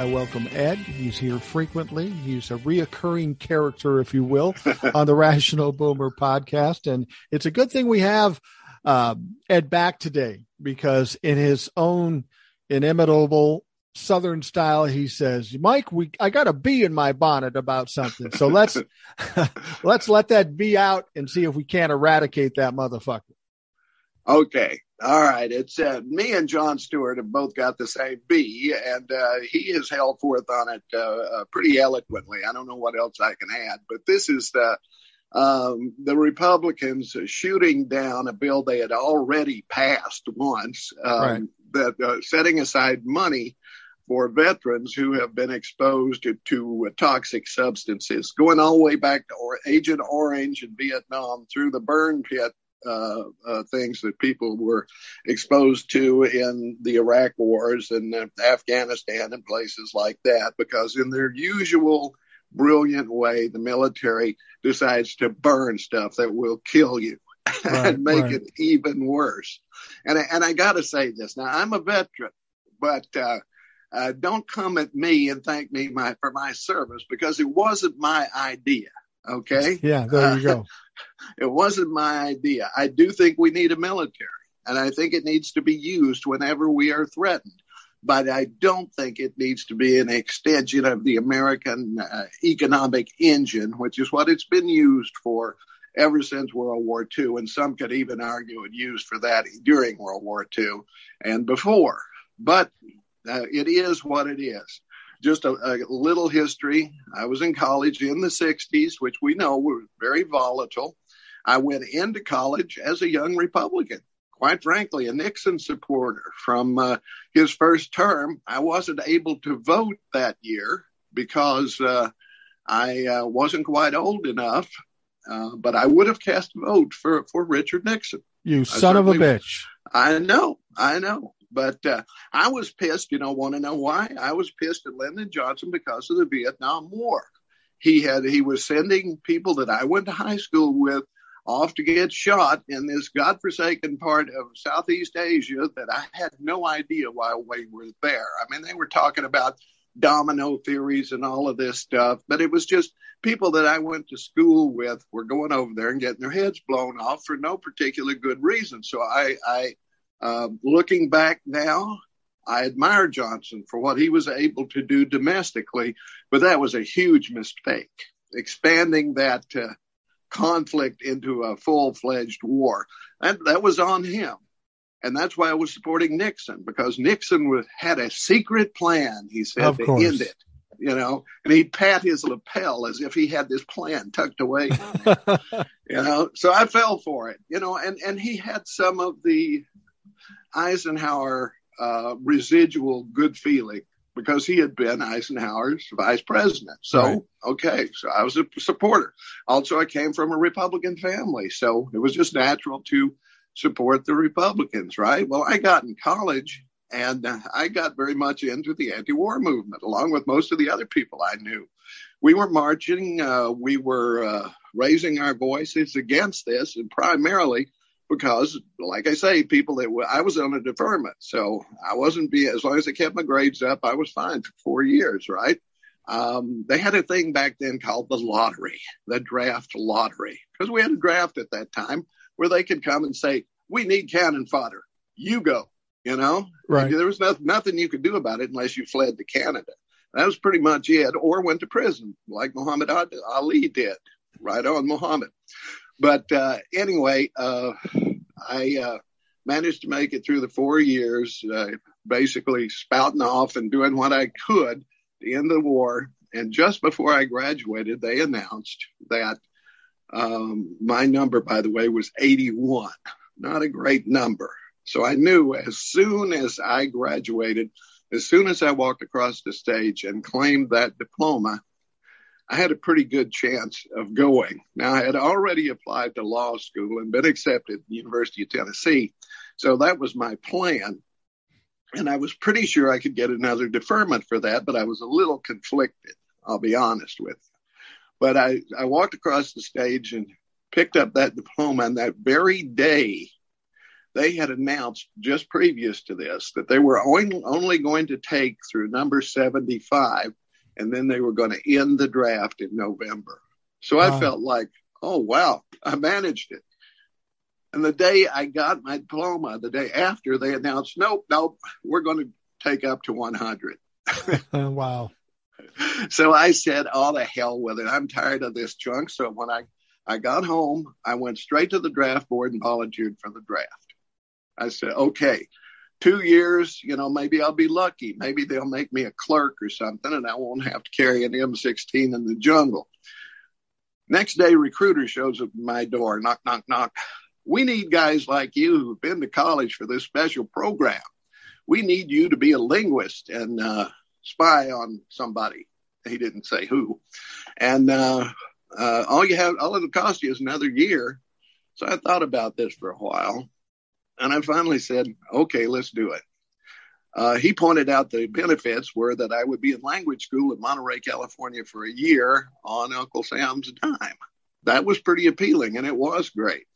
I welcome Ed. He's here frequently. He's a reoccurring character, if you will, on the Rational Boomer podcast. And it's a good thing we have um, Ed back today because in his own inimitable Southern style, he says, Mike, we, I got a bee in my bonnet about something. So let's, let's let that bee out and see if we can't eradicate that motherfucker. Okay. All right. It's uh, me and Jon Stewart have both got the same B, and uh, he has held forth on it uh, uh, pretty eloquently. I don't know what else I can add, but this is the um, the Republicans shooting down a bill they had already passed once, um, right. that uh, setting aside money for veterans who have been exposed to, to toxic substances, going all the way back to or- Agent Orange in Vietnam through the burn pit uh, uh, things that people were exposed to in the Iraq wars and uh, Afghanistan and places like that, because in their usual brilliant way, the military decides to burn stuff that will kill you right, and make right. it even worse. And I, and I got to say this now, I'm a veteran, but uh, uh, don't come at me and thank me my, for my service because it wasn't my idea. Okay. Yeah, there you go. It wasn't my idea. I do think we need a military, and I think it needs to be used whenever we are threatened. But I don't think it needs to be an extension of the American uh, economic engine, which is what it's been used for ever since World War II. And some could even argue it used for that during World War II and before. But uh, it is what it is just a, a, little history. I was in college in the 60s, which we know were very volatile. I went into college as a young Republican, quite frankly, a Nixon supporter from uh, his first term. I wasn't able to vote that year because uh, I uh, wasn't quite old enough, uh, but I would have cast a vote for, for Richard Nixon. You son of a bitch. I know, I know. But uh, I was pissed. You know, want to know why? I was pissed at Lyndon Johnson because of the Vietnam War. He had he was sending people that I went to high school with off to get shot in this godforsaken part of Southeast Asia that I had no idea why we were there. I mean, they were talking about domino theories and all of this stuff, but it was just people that I went to school with were going over there and getting their heads blown off for no particular good reason. So I, I looking back now, I admire Johnson for what he was able to do domestically, but that was a huge mistake. Expanding that uh, conflict into a full fledged war. That, that was on him. And that's why I was supporting Nixon because Nixon was, had a secret plan, he said, to end it. You know, and he'd pat his lapel as if he had this plan tucked away. you know, so I fell for it. You know, and and he had some of the Eisenhower uh, residual good feeling because he had been Eisenhower's vice president. So, right. okay, so I was a supporter. Also, I came from a Republican family, so it was just natural to support the Republicans, right? Well, I got in college and I got very much into the anti war movement along with most of the other people I knew. We were marching, uh, we were uh, raising our voices against this, and primarily because, like I say, people that w- I was on a deferment, so I wasn't be as long as I kept my grades up, I was fine for four years, right? Um, they had a thing back then called the lottery, the draft lottery, because we had a draft at that time where they could come and say, "We need cannon fodder, you go," you know. Right. There was no, nothing you could do about it unless you fled to Canada. That was pretty much it, or went to prison like Muhammad Ali did, right on Muhammad. But uh, anyway, uh, I uh, managed to make it through the four years, uh, basically spouting off and doing what I could to end the war. And just before I graduated, they announced that um, my number, by the way, was 81. Not a great number. So I knew as soon as I graduated as soon as I walked across the stage and claimed that diploma, I had a pretty good chance of going. Now, I had already applied to law school and been accepted at the University of Tennessee. So that was my plan. And I was pretty sure I could get another deferment for that, but I was a little conflicted, I'll be honest with you. But I, I walked across the stage and picked up that diploma, and that very day, they had announced just previous to this that they were only going to take through number 75 and then they were going to end the draft in November. So wow. I felt like, oh, wow, I managed it. And the day I got my diploma, the day after, they announced, nope, nope, we're going to take up to 100. wow. So I said, all the hell with it. I'm tired of this junk. So when I, I got home, I went straight to the draft board and volunteered for the draft. I said, okay, two years, you know, maybe I'll be lucky. Maybe they'll make me a clerk or something and I won't have to carry an M16 in the jungle. Next day, recruiter shows up at my door, knock, knock, knock. We need guys like you who've been to college for this special program. We need you to be a linguist and uh, spy on somebody. He didn't say who. And uh, uh, all you have, all it'll cost you is another year. So I thought about this for a while. And I finally said, okay, let's do it. Uh, he pointed out the benefits were that I would be in language school in Monterey, California for a year on Uncle Sam's dime. That was pretty appealing and it was great.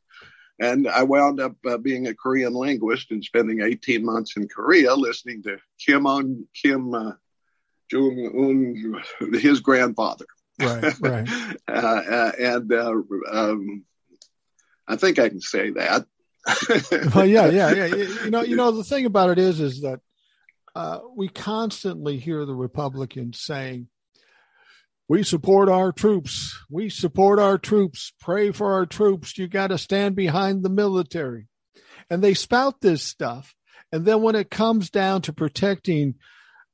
And I wound up uh, being a Korean linguist and spending 18 months in Korea listening to Kim On Kim uh, Jong Un, his grandfather. Right, right. uh, uh and uh, um, I think I can say that. well, yeah, yeah, yeah. You know, you know, the thing about it is, is that uh, we constantly hear the Republicans saying, "We support our troops. We support our troops. Pray for our troops. You got to stand behind the military," and they spout this stuff. And then when it comes down to protecting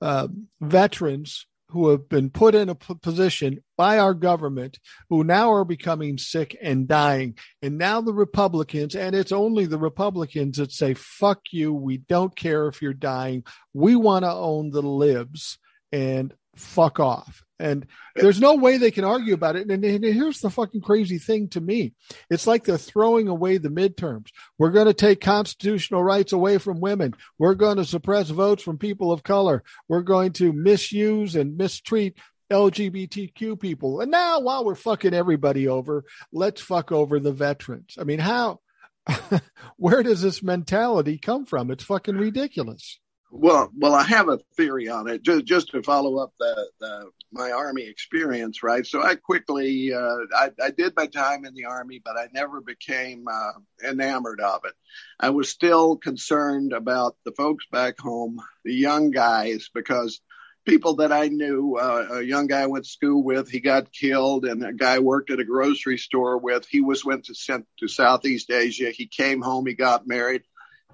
uh, veterans who have been put in a position by our government who now are becoming sick and dying. And now the Republicans, and it's only the Republicans that say, fuck you. We don't care if you're dying. We want to own the libs and fuck off. And there's no way they can argue about it. And, and, here's the fucking crazy thing to me. It's like they're throwing away the midterms. We're going to take constitutional rights away from women. We're going to suppress votes from people of color. We're going to misuse and mistreat LGBTQ people. And now while we're fucking everybody over, let's fuck over the veterans. I mean, how, where does this mentality come from? It's fucking ridiculous. Well, well, I have a theory on it. Just just to follow up the, the my army experience, right? So I quickly uh, I, I did my time in the army, but I never became uh, enamored of it. I was still concerned about the folks back home, the young guys, because people that I knew, uh, a young guy I went to school with, he got killed, and a guy I worked at a grocery store with, he was went to sent to Southeast Asia. He came home, he got married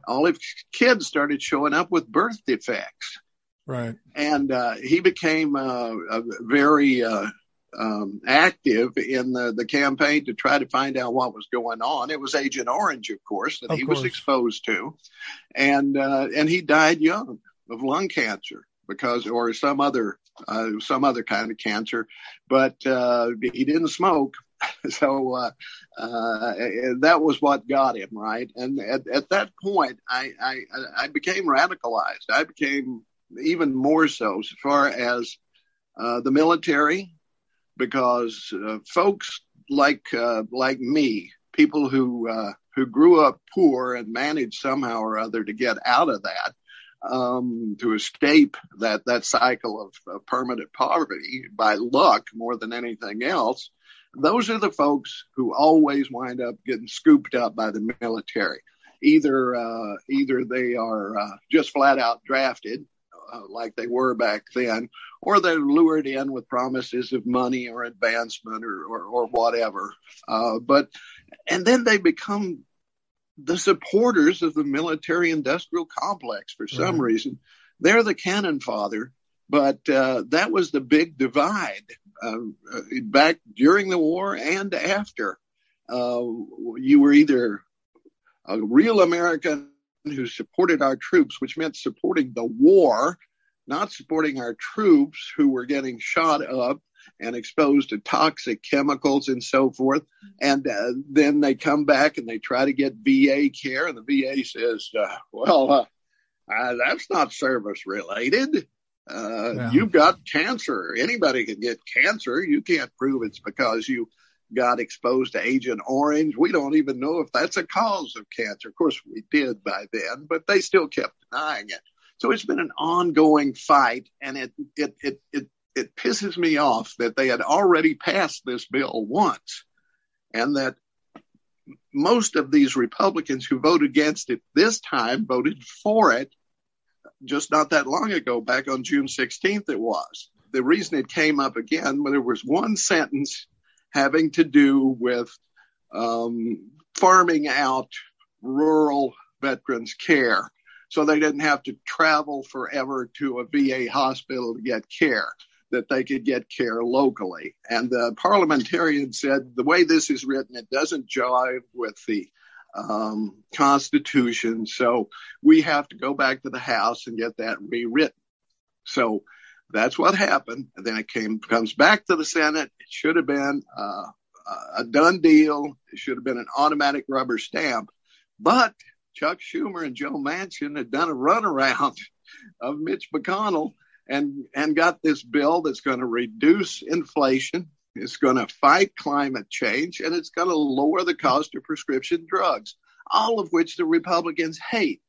all his kids started showing up with birth defects. Right. And uh, he became uh, very uh, um, active in the, the campaign to try to find out what was going on. It was Agent Orange, of course, that of he course. was exposed to, and uh, and he died young of lung cancer because, or some other uh, some other kind of cancer, but uh, he didn't smoke. so uh, uh, that was what got him right. And at, at that point, I, I, I became radicalized. I became even more so as far as uh, the military, because uh, folks like uh, like me, people who uh, who grew up poor and managed somehow or other to get out of that. Um, to escape that that cycle of, of permanent poverty by luck more than anything else, those are the folks who always wind up getting scooped up by the military. Either uh, either they are uh, just flat out drafted, uh, like they were back then, or they're lured in with promises of money or advancement or or, or whatever. Uh, but and then they become the supporters of the military industrial complex for some right. reason. They're the cannon fodder, but uh, that was the big divide uh, back during the war and after. Uh, you were either a real American who supported our troops, which meant supporting the war, not supporting our troops who were getting shot up and exposed to toxic chemicals and so forth. And uh, then they come back and they try to get VA care, and the VA says, uh, "Well, uh, uh that's not service related. Uh, yeah. You've got cancer. Anybody can get cancer. You can't prove it's because you." Got exposed to Agent Orange. We don't even know if that's a cause of cancer. Of course, we did by then, but they still kept denying it. So it's been an ongoing fight, and it it it it it pisses me off that they had already passed this bill once and that most of these Republicans who voted against it this time voted for it just not that long ago, back on June 16th, it was. The reason it came up again, there was one sentence having to do with um, farming out rural veterans care so they didn't have to travel forever to a VA hospital to get care that they could get care locally. And the parliamentarian said the way this is written, it doesn't jive with the Constitution. So we have to go back to the House and get that rewritten. So that's what happened. And then it came comes back to the Senate. It should have been uh, a done deal. It should have been an automatic rubber stamp. But Chuck Schumer and Joe Manchin had done a runaround of Mitch McConnell and and got this bill that's going to reduce inflation it's going to fight climate change and it's going to lower the cost of prescription drugs all of which the republicans hate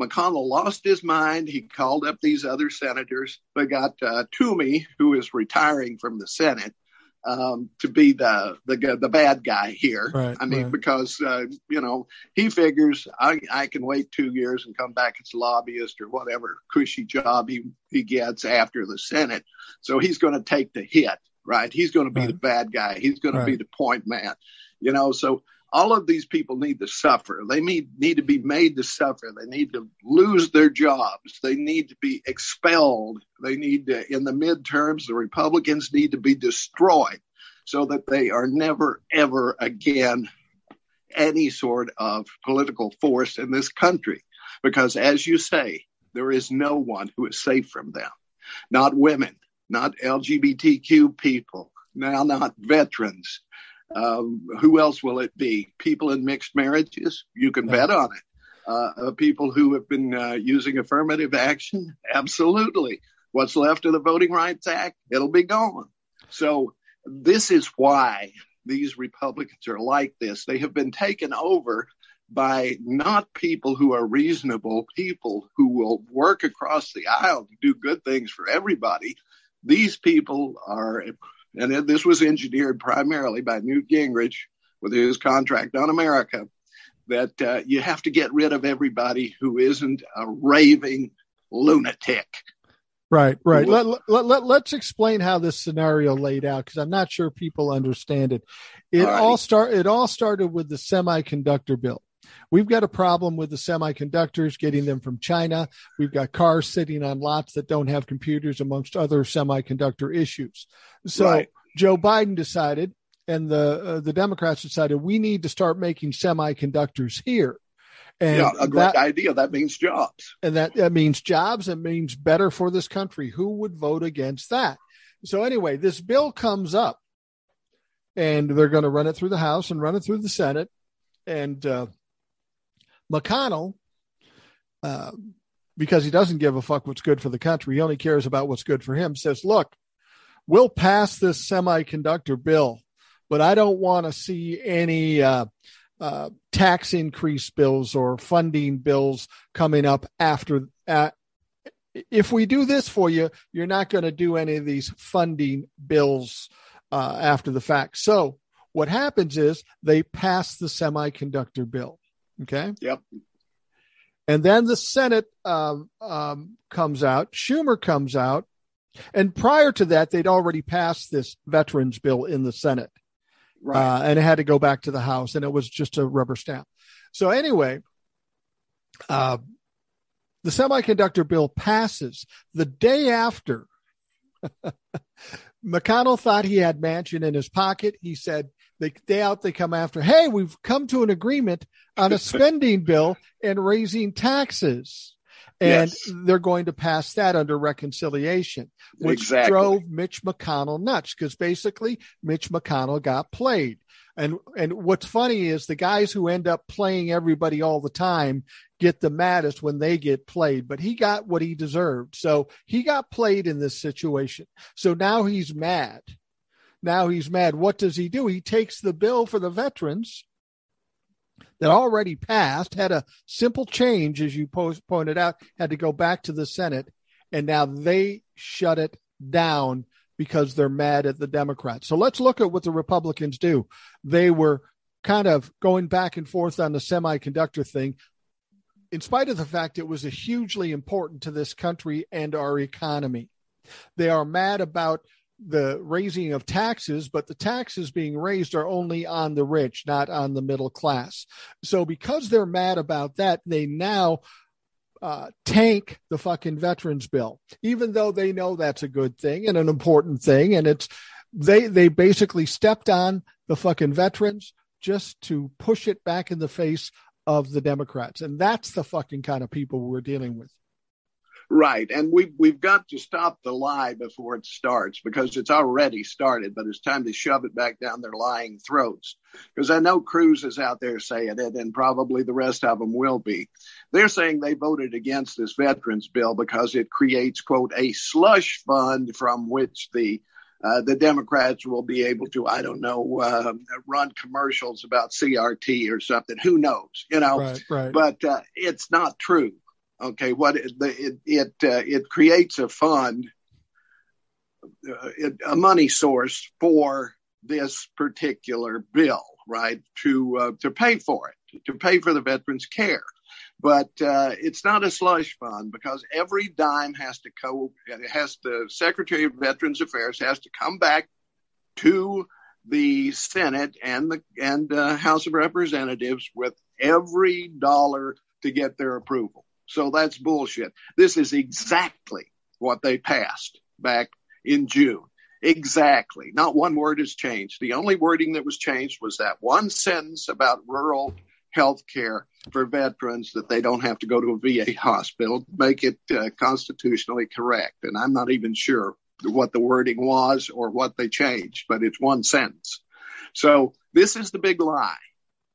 mcconnell lost his mind he called up these other senators they got uh, toomey who is retiring from the senate um, to be the, the the bad guy here. Right, I mean, right. because uh, you know he figures I, I can wait two years and come back as a lobbyist or whatever cushy job he he gets after the Senate. So he's going to take the hit, right? He's going to be right. the bad guy. He's going to be the point man. You know, so all of these people need to suffer. They need, need to be made to suffer. They need to lose their jobs. They need to be expelled. They need to, in the midterms, the Republicans need to be destroyed so that they are never, ever again any sort of political force in this country. Because as you say, there is no one who is safe from them. Not women, not LGBTQ people, now not veterans, um, who else will it be? People in mixed marriages? You can bet on it. Uh, uh, people who have been uh, using affirmative action? Absolutely. What's left of the Voting Rights Act? It'll be gone. So this is why these Republicans are like this. They have been taken over by not people who are reasonable, people who will work across the aisle to do good things for everybody. These people are and this was engineered primarily by Newt Gingrich with his contract on America, that uh, you have to get rid of everybody who isn't a raving lunatic. Right, right. Let, let, let, let's explain how this scenario laid out because I'm not sure people understand it. It all, all start it all started with the semiconductor bill. We've got a problem with the semiconductors, getting them from China. We've got cars sitting on lots that don't have computers, amongst other semiconductor issues. So right. Joe Biden decided, and the uh, the Democrats decided, we need to start making semiconductors here. And yeah, a great that, idea. That means jobs. And that, that means jobs. It means better for this country. Who would vote against that? So anyway, this bill comes up and they're going to run it through the House and run it through the Senate. And uh, McConnell, uh, because he doesn't give a fuck what's good for the country, he only cares about what's good for him, says, look, we'll pass this semiconductor bill, but I don't want to see any uh, uh, tax increase bills or funding bills coming up after. Uh, if we do this for you, you're not going to do any of these funding bills uh, after the fact. So what happens is they pass the semiconductor bill. Okay. Yep. And then the Senate um, um, comes out. Schumer comes out, and prior to that, they'd already passed this veterans bill in the Senate, right? Uh, and it had to go back to the House, and it was just a rubber stamp. So anyway, uh, the semiconductor bill passes the day after. McConnell thought he had Manchin in his pocket. He said, the day out they come after, hey, we've come to an agreement on a spending bill and raising taxes. And yes. they're going to pass that under reconciliation, which exactly. drove Mitch McConnell nuts because basically Mitch McConnell got played. And and what's funny is the guys who end up playing everybody all the time get the maddest when they get played, but he got what he deserved. So he got played in this situation. So now he's mad. Now he's mad. What does he do? He takes the bill for the veterans that already passed, had a simple change, as you post, pointed out, had to go back to the Senate, and now they shut it down because they're mad at the Democrats. So let's look at what the Republicans do. They were kind of going back and forth on the semiconductor thing, in spite of the fact it was a hugely important to this country and our economy. They are mad about the raising of taxes, but the taxes being raised are only on the rich, not on the middle class. So because they're mad about that, they now uh, tank the fucking veterans bill, even though they know that's a good thing and an important thing. And it's, they, they basically stepped on the fucking veterans just to push it back in the face of the Democrats. And that's the fucking kind of people we're dealing with. Right. And we've, we've got to stop the lie before it starts because it's already started, but it's time to shove it back down their lying throats. Because I know Cruz is out there saying it, and probably the rest of them will be. They're saying they voted against this veterans bill because it creates, quote, a slush fund from which the uh, the Democrats will be able to, I don't know, uh, run commercials about CRT or something. Who knows? You know, right, right. but uh, it's not true. Okay, what it it it, uh, it creates a fund, uh, it, a money source for this particular bill, right? To uh, to pay for it, to pay for the veterans' care. But uh, it's not a slush fund because every dime has to. It has the Secretary of Veterans Affairs has to come back to the Senate and the and uh, House of Representatives with every dollar to get their approval. So that's bullshit. This is exactly what they passed back in June. Exactly. Not one word has changed. The only wording that was changed was that one sentence about rural health care for veterans that they don't have to go to a VA hospital, make it uh, constitutionally correct. And I'm not even sure what the wording was or what they changed, but it's one sentence. So this is the big lie.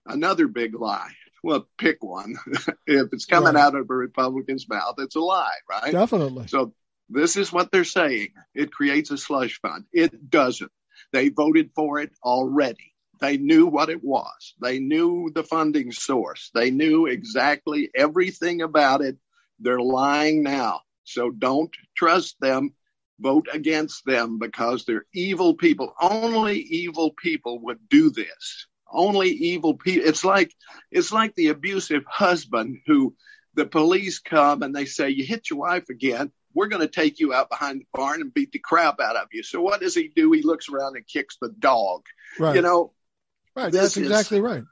Another big lie well, pick one. if it's coming right. out of a Republican's mouth, it's a lie, right? Definitely. So this is what they're saying. It creates a slush fund. It doesn't. They voted for it already. They knew what it was. They knew the funding source. They knew exactly everything about it. They're lying now. So don't trust them. Vote against them because they're evil people. Only evil people would do this only evil people. It's like it's like the abusive husband who the police come and they say, "You hit your wife again. We're going to take you out behind the barn and beat the crap out of you." So what does he do? He looks around and kicks the dog. Right. You know. Right. That's exactly is, right.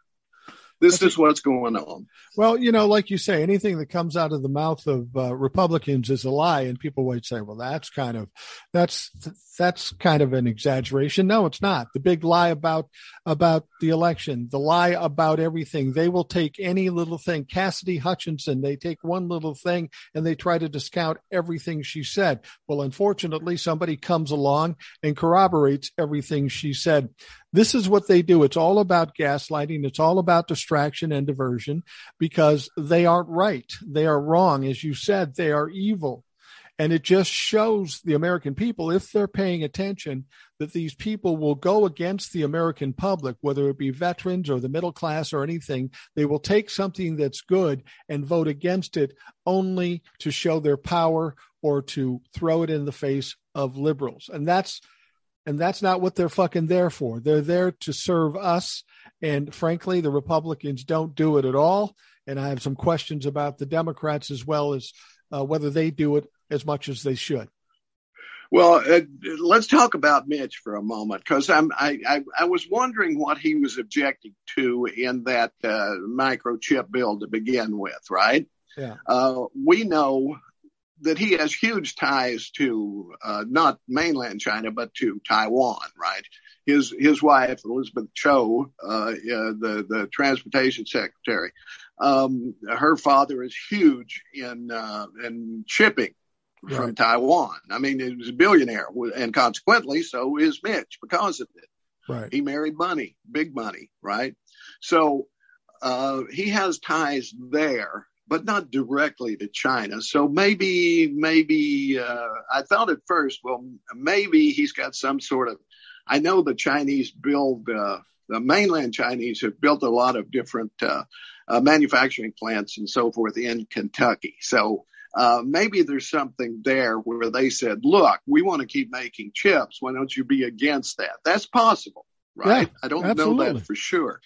This is what's going on. Well, you know, like you say, anything that comes out of the mouth of uh, Republicans is a lie, and people might say, "Well, that's kind of that's that's kind of an exaggeration." No, it's not. The big lie about about the election, the lie about everything. They will take any little thing. Cassidy Hutchinson, they take one little thing and they try to discount everything she said. Well, unfortunately, somebody comes along and corroborates everything she said. This is what they do. It's all about gaslighting. It's all about distraction and diversion because they aren't right. They are wrong. As you said, they are evil. And it just shows the American people, if they're paying attention, that these people will go against the American public, whether it be veterans or the middle class or anything. They will take something that's good and vote against it only to show their power or to throw it in the face of liberals. And that's and that's not what they're fucking there for. They're there to serve us. And frankly, the Republicans don't do it at all. And I have some questions about the Democrats as well as uh, whether they do it as much as they should. Well, uh, let's talk about Mitch for a moment because I'm I, I, I was wondering what he was objecting to in that uh, microchip bill to begin with, right? Yeah. Uh, we know that he has huge ties to uh, not mainland China, but to Taiwan, right? His his wife Elizabeth Chao, uh, the the transportation secretary, Um, her father is huge in uh, in shipping from Taiwan. I mean, he was a billionaire, and consequently, so is Mitch because of it. Right. He married money, big money, right? So uh, he has ties there, but not directly to China. So maybe, maybe uh, I thought at first, well, maybe he's got some sort of. I know the Chinese build, uh, the mainland Chinese have built a lot of different uh, uh, manufacturing plants and so forth in Kentucky. So uh, maybe there's something there where they said, look, we want to keep making chips. Why don't you be against that? That's possible, right? Yeah, I don't know that for sure.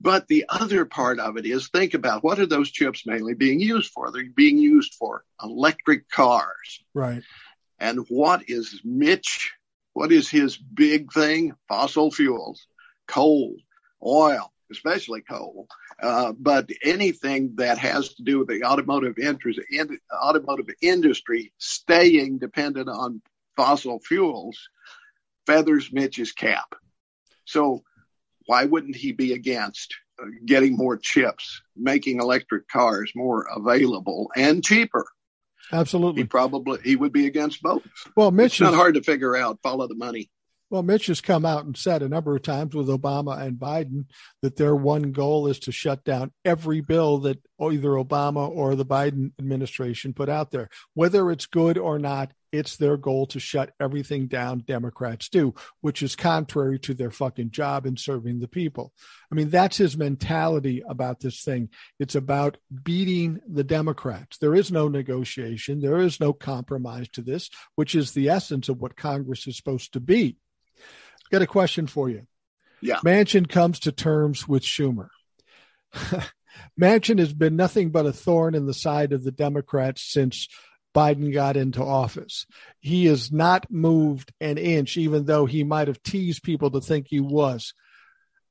But the other part of it is think about what are those chips mainly being used for? They're being used for electric cars. Right. And what is Mitch? What is his big thing? Fossil fuels, coal, oil, especially coal. Uh, but anything that has to do with the automotive interest, in, automotive industry staying dependent on fossil fuels feathers Mitch's cap. So why wouldn't he be against uh, getting more chips, making electric cars more available and cheaper? Absolutely. He probably he would be against both. Well, Mitch It's not is, hard to figure out. Follow the money. well, Mitch has come out and said a number of times with Obama and Biden that their one goal is to shut down every bill that either Obama or the Biden administration put out there. Whether it's good or not, it's their goal to shut everything down Democrats do, which is contrary to their fucking job in serving the people. I mean, that's his mentality about this thing. It's about beating the Democrats. There is no negotiation. There is no compromise to this, which is the essence of what Congress is supposed to be. I've Got a question for you. Yeah. Manchin comes to terms with Schumer. Manchin has been nothing but a thorn in the side of the Democrats since Biden got into office. He has not moved an inch, even though he might have teased people to think he was.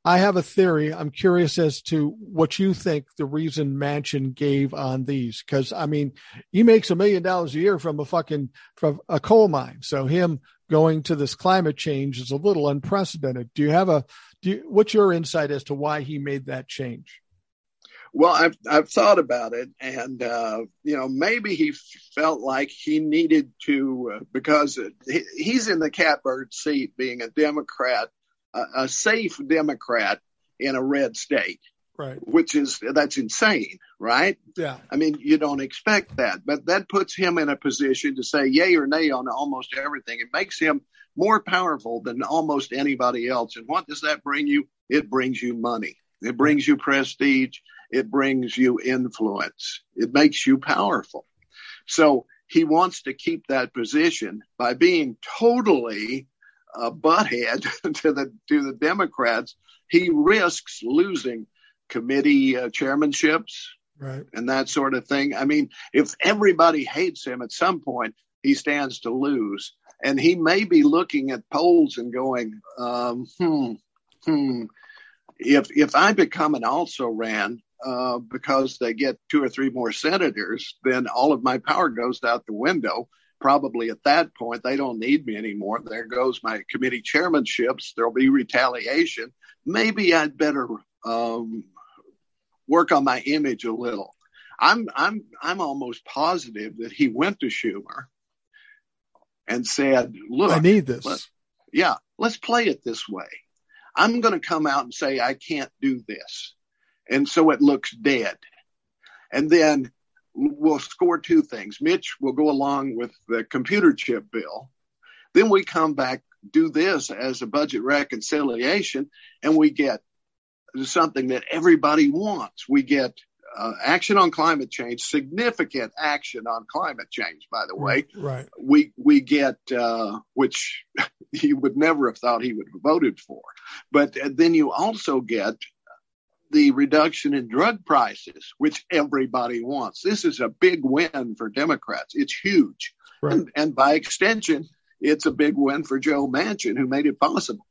I have a theory. I'm curious as to what you think the reason Manchin gave on these, because I mean, he makes a million dollars a year from a fucking from a coal mine. So him going to this climate change is a little unprecedented. Do you have a do you, what's your insight as to why he made that change? Well, I've I've thought about it, and uh, you know maybe he felt like he needed to uh, because he, he's in the catbird seat, being a Democrat, a, a safe Democrat in a red state, Right. which is that's insane, right? Yeah. I mean, you don't expect that, but that puts him in a position to say yay or nay on almost everything. It makes him more powerful than almost anybody else. And what does that bring you? It brings you money. It brings you prestige. It brings you influence. It makes you powerful. So he wants to keep that position by being totally a butthead to the to the Democrats. He risks losing committee uh, chairmanships Right. and that sort of thing. I mean, if everybody hates him at some point, he stands to lose. And he may be looking at polls and going, um, hmm, hmm. If if I become an also ran uh, because they get two or three more senators, then all of my power goes out the window. Probably at that point, they don't need me anymore. There goes my committee chairmanships. There'll be retaliation. Maybe I'd better um, work on my image a little. I'm I'm I'm almost positive that he went to Schumer and said, "Look, I need this. let- yeah, let's play it this way. I'm going to come out and say I can't do this, and so it looks dead, and then we'll score two things. Mitch will go along with the computer chip bill, then we come back do this as a budget reconciliation, and we get something that everybody wants. We get uh, action on climate change, significant action on climate change, by the way. Right. We we get uh, which he would never have thought he would have voted for, but then you also get the reduction in drug prices, which everybody wants. This is a big win for Democrats. It's huge, Right. and, and by extension, it's a big win for Joe Manchin, who made it possible.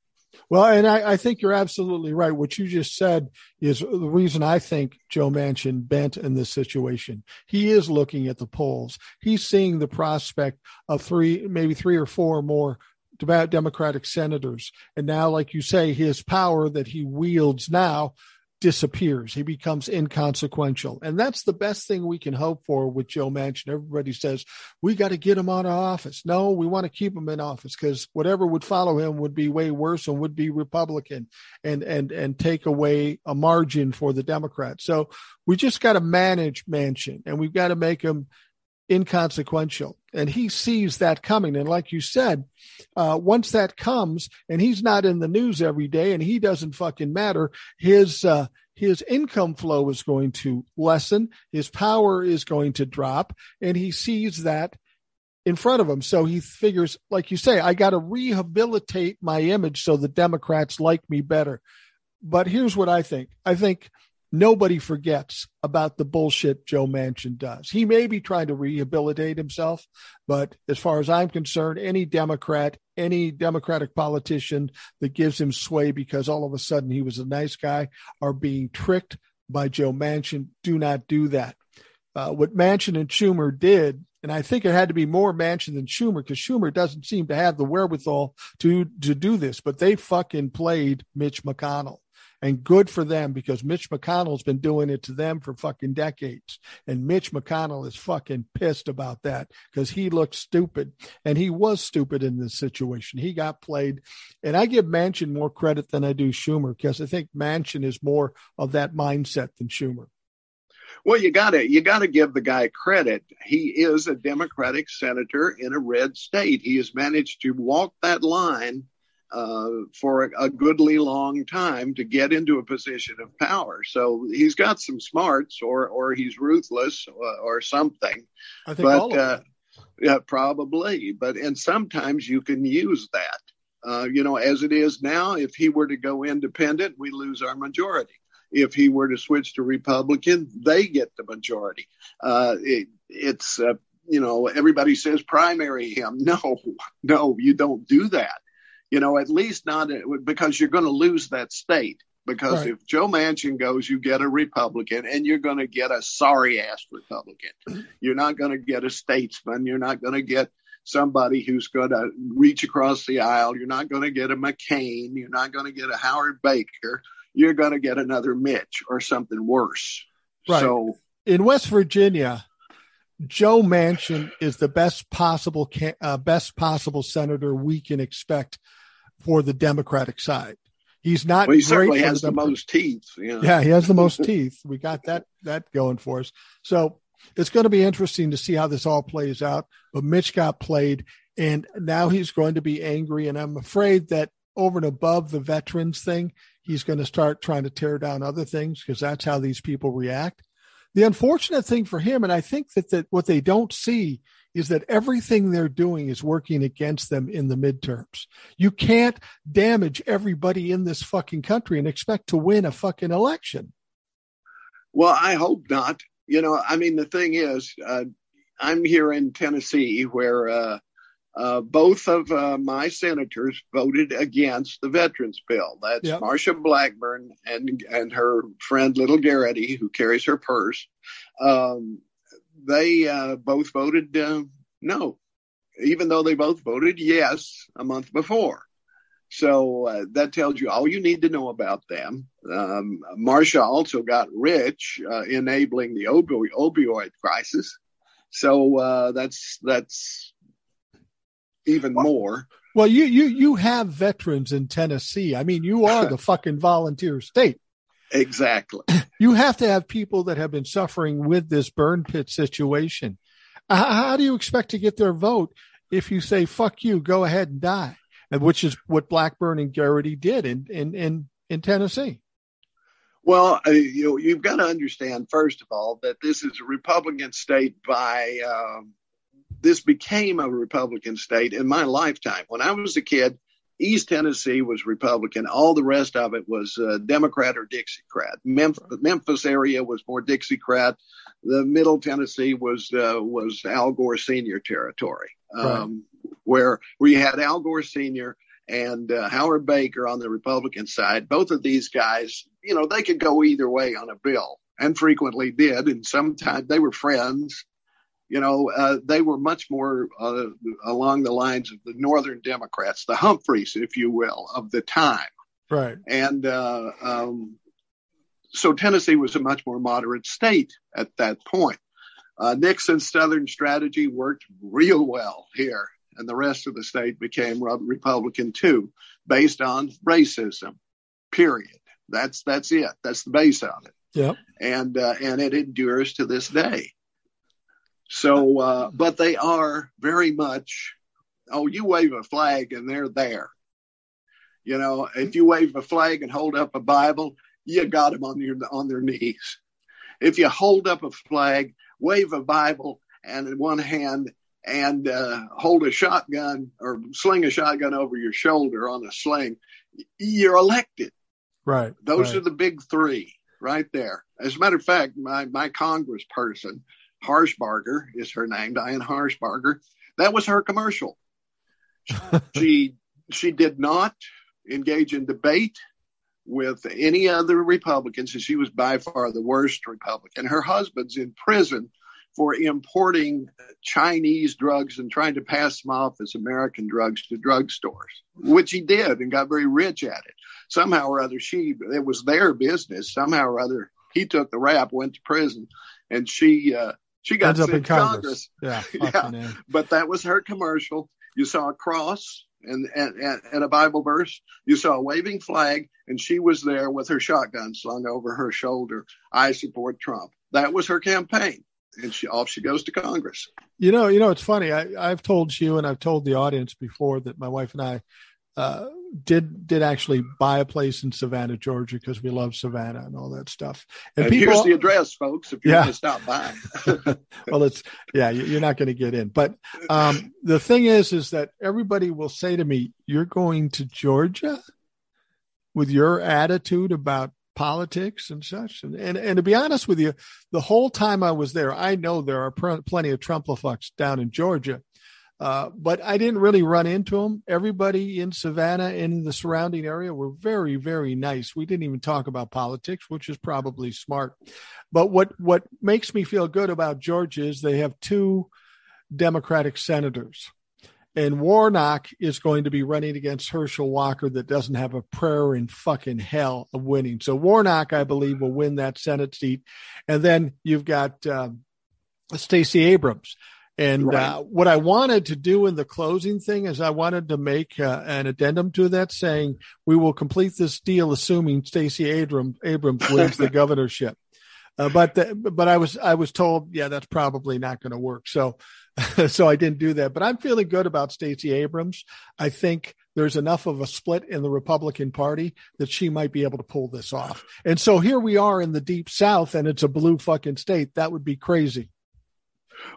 Well, and I, I think you're absolutely right. What you just said is the reason I think Joe Manchin bent in this situation. He is looking at the polls. He's seeing the prospect of three, maybe three or four more Democratic senators. And now, like you say, his power that he wields now disappears. He becomes inconsequential. And that's the best thing we can hope for with Joe Manchin. Everybody says, we got to get him out of office. No, we want to keep him in office because whatever would follow him would be way worse and would be Republican and, and, and take away a margin for the Democrats. So we just got to manage Manchin and we've got to make him inconsequential. And he sees that coming. And like you said, uh, once that comes and he's not in the news every day and he doesn't fucking matter, his, uh, his income flow is going to lessen. His power is going to drop and he sees that in front of him. So he figures, like you say, I got to rehabilitate my image so the Democrats like me better. But here's what I think. I think nobody forgets about the bullshit Joe Manchin does. He may be trying to rehabilitate himself, but as far as I'm concerned, any Democrat, any Democratic politician that gives him sway because all of a sudden he was a nice guy are being tricked by Joe Manchin. Do not do that. Uh, what Manchin and Schumer did, and I think it had to be more Manchin than Schumer because Schumer doesn't seem to have the wherewithal to to do this, but they fucking played Mitch McConnell and good for them because Mitch McConnell's been doing it to them for fucking decades. And Mitch McConnell is fucking pissed about that because he looks stupid and he was stupid in this situation. He got played. And I give Manchin more credit than I do Schumer because I think Manchin is more of that mindset than Schumer. Well, you gotta you gotta give the guy credit. He is a Democratic senator in a red state. He has managed to walk that line for a, goodly long time to get into a position of power. So he's got some smarts, or or he's ruthless, or, uh, or something. I think but, all of uh, yeah, probably. But and sometimes you can use that. Uh, you know, as it is now, if he were to go independent, we lose our majority. If he were to switch to Republican, they get the majority. Uh, it, it's uh, you know everybody says primary him. No, no, you don't do that you know, at least not uh, because you're going to lose that state. Because right. if Joe Manchin goes, you get a Republican and you're going to get a sorry ass Republican. You're not going to get a statesman. You're not going to get somebody who's going to reach across the aisle. You're not going to get a McCain. You're not going to get a Howard Baker. You're going to get another Mitch or something worse. Right. So in West Virginia, Joe Manchin is the best possible uh, best possible senator we can expect for the Democratic side. He's not. Well, he certainly has the, most teeth. Yeah. yeah, he has the most teeth. We got that that going for us. So it's going to be interesting to see how this all plays out. But Mitch got played, and now he's going to be angry. And I'm afraid that over and above the veterans thing, he's going to start trying to tear down other things because that's how these people react. The unfortunate thing for him, and I think that, that what they don't see is that everything they're doing is working against them in the midterms. You can't damage everybody in this fucking country and expect to win a fucking election. Well, I hope not. You know, I mean, the thing is, uh, I'm here in Tennessee where uh, both of uh, my senators voted against the veterans bill. That's yep. Marsha Blackburn and and her friend Little Hagerty, who carries her purse. Um, they uh, both voted uh, no, even though they both voted yes a month before. So uh, that tells you all you need to know about them. Um, Marsha also got rich, uh, enabling the opi- opioid crisis. So uh, that's that's even more. Well, you you you have veterans in Tennessee. I mean, you are the fucking volunteer state. Exactly. You have to have people that have been suffering with this burn pit situation. How do you expect to get their vote if you say "fuck you"? Go ahead and die, and which is what Blackburn and Hagerty did in in in, in Tennessee. Well, uh, you you've got to understand first of all that this is a Republican state by. Um, this became a Republican state in my lifetime. When I was a kid, East Tennessee was Republican. All the rest of it was uh, Democrat or Dixiecrat. Memphis, Memphis area was more Dixiecrat. The Middle Tennessee was uh, was Al Gore Senior territory, um, right. where we had Al Gore Senior and uh, Howard Baker on the Republican side. Both of these guys, you know, they could go either way on a bill, and frequently did. And sometimes they were friends you know, uh, they were much more uh, along the lines of the Northern Democrats, the Humphreys, if you will, of the time. Right. And uh, um, so Tennessee was a much more moderate state at that point. Uh, Nixon's Southern strategy worked real well here, and the rest of the state became Republican too, based on racism. Period. That's that's it. That's the base of it. Yeah. And uh, and it endures to this day. So, uh, but they are very much. Oh, you wave a flag and they're there. You know, if you wave a flag and hold up a Bible, you got them on your on their knees. If you hold up a flag, wave a Bible, and in one hand and uh, hold a shotgun or sling a shotgun over your shoulder on a sling, you're elected. Right. Those right. are the big three right there. As a matter of fact, my, my congressperson, Harshbarger is her name, Diane Harshbarger, that was her commercial. she she did not engage in debate with any other Republicans, and she was by far the worst Republican. Her husband's in prison for importing Chinese drugs and trying to pass them off as American drugs to drugstores, which he did and got very rich at it. Somehow or other, she it was their business. Somehow or other, he took the rap, went to prison, and she uh, she got Ends up in to Congress. Congress. Yeah. Yeah. But that was her commercial. You saw a cross and, and, and, and a Bible verse. You saw a waving flag, and she was there with her shotgun slung over her shoulder. I support Trump. That was her campaign. And she off she goes to Congress. You know, you know, it's funny. I, I've told you and I've told the audience before that my wife and I uh, did did actually buy a place in Savannah, Georgia, because we love Savannah and all that stuff. And, here's the address, folks, if you Yeah. want to stop by. well, it's yeah, you- you're not going to get in. But um, the thing is, is that everybody will say to me, "You're going to Georgia with your attitude about politics and such." And and, and to be honest with you, the whole time I was there, I know there are pr- plenty of Trumplafucks down in Georgia. Uh, but I didn't really run into them. Everybody in Savannah and the surrounding area were very, very nice. We didn't even talk about politics, which is probably smart. But what what makes me feel good about Georgia is they have two Democratic senators. And Warnock is going to be running against Herschel Walker that doesn't have a prayer in fucking hell of winning. So Warnock, I believe, will win that Senate seat. And then you've got um, Stacey Abrams. And Right. uh, what I wanted to do in the closing thing is I wanted to make uh, an addendum to that saying we will complete this deal assuming Stacey Abrams, Abrams wins the governorship. Uh, but the, but I was I was told yeah that's probably not going to work. So so I didn't do that. But I'm feeling good about Stacey Abrams. I think there's enough of a split in the Republican Party that she might be able to pull this off. And so here we are in the deep South, and it's a blue fucking state. That would be crazy.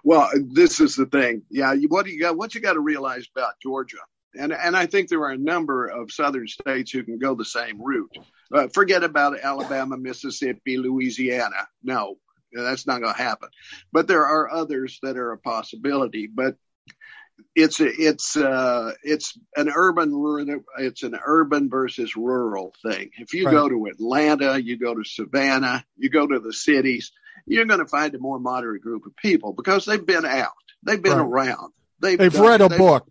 Well, this is the thing. Yeah, what do you got? What you got to realize about Georgia, and and I think there are a number of southern states who can go the same route. Uh, forget about Alabama, Mississippi, Louisiana. No, that's not going to happen. But there are others that are a possibility. But it's a, it's uh it's an urban rural it's an urban versus rural thing. If you Right. go to Atlanta, you go to Savannah, you go to the cities, you're going to find a more moderate group of people because they've been out, they've been Right. around, they've, They've done- read a they've- book.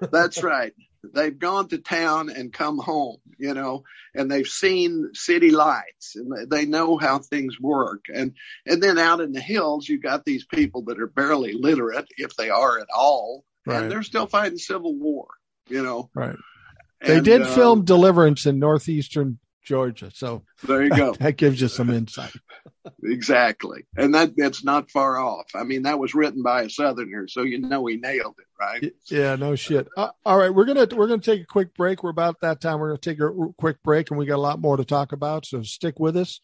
That's right. They've gone to town and come home, you know, and they've seen city lights and they- know how things work. And and then out in the hills, you've got these people that are barely literate, if they are at all, Right. and they're still fighting civil war, you know. Right. They And, did uh, film Deliverance in northeastern Georgia, so There you go. that gives you some insight. exactly, and that that's not far off. I mean, that was written by a Southerner, so you know he nailed it, right? Yeah, no shit. Uh, all right, we're gonna we're gonna take a quick break. We're about that time. We're gonna take a quick break, and we got a lot more to talk about. So stick with us.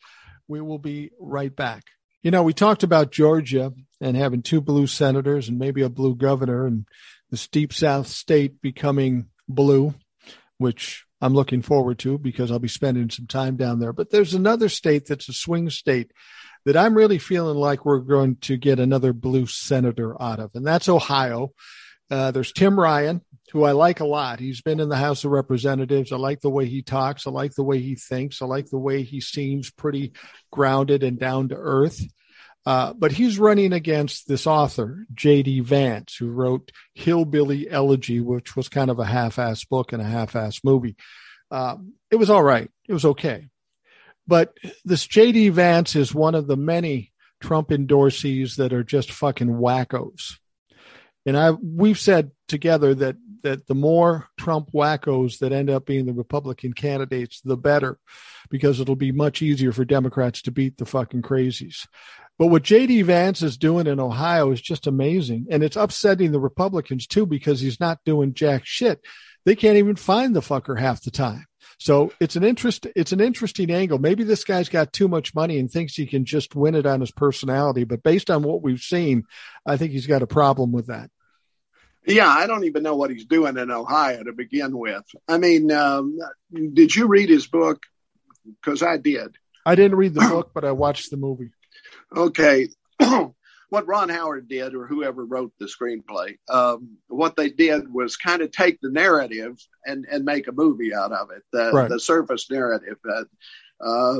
We will be right back. You know, we talked about Georgia and having two blue senators and maybe a blue governor, and this deep South state becoming blue, which I'm looking forward to because I'll be spending some time down there. But there's another state that's a swing state that I'm really feeling like we're going to get another blue senator out of, and that's Ohio. Uh, there's Tim Ryan, who I like a lot. He's been in the House of Representatives. I like the way he talks. I like the way he thinks. I like the way he seems pretty grounded and down to earth. Uh, but he's running against this author, J.D. Vance, who wrote Hillbilly Elegy, which was kind of a half-ass book and a half-ass movie. Um, it was all right. It was okay. But this JD Vance is one of the many Trump endorsees that are just fucking wackos. And I we've said together that that the more Trump wackos that end up being the Republican candidates, the better, because it'll be much easier for Democrats to beat the fucking crazies. But what JD Vance is doing in Ohio is just amazing. And it's upsetting the Republicans too, because he's not doing jack shit. They can't even find the fucker half the time. So it's an interest. It's an interesting angle. Maybe this guy's got too much money and thinks he can just win it on his personality. But based on what we've seen, I think he's got a problem with that. Yeah, I don't even know what he's doing in Ohio to begin with. I mean, um, did you read his book? Because I did. I didn't read the book, but I watched the movie. Okay. what Ron Howard did, or whoever wrote the screenplay, um, what they did was kind of take the narrative and, and make a movie out of it. The, right. the surface narrative. Uh, uh,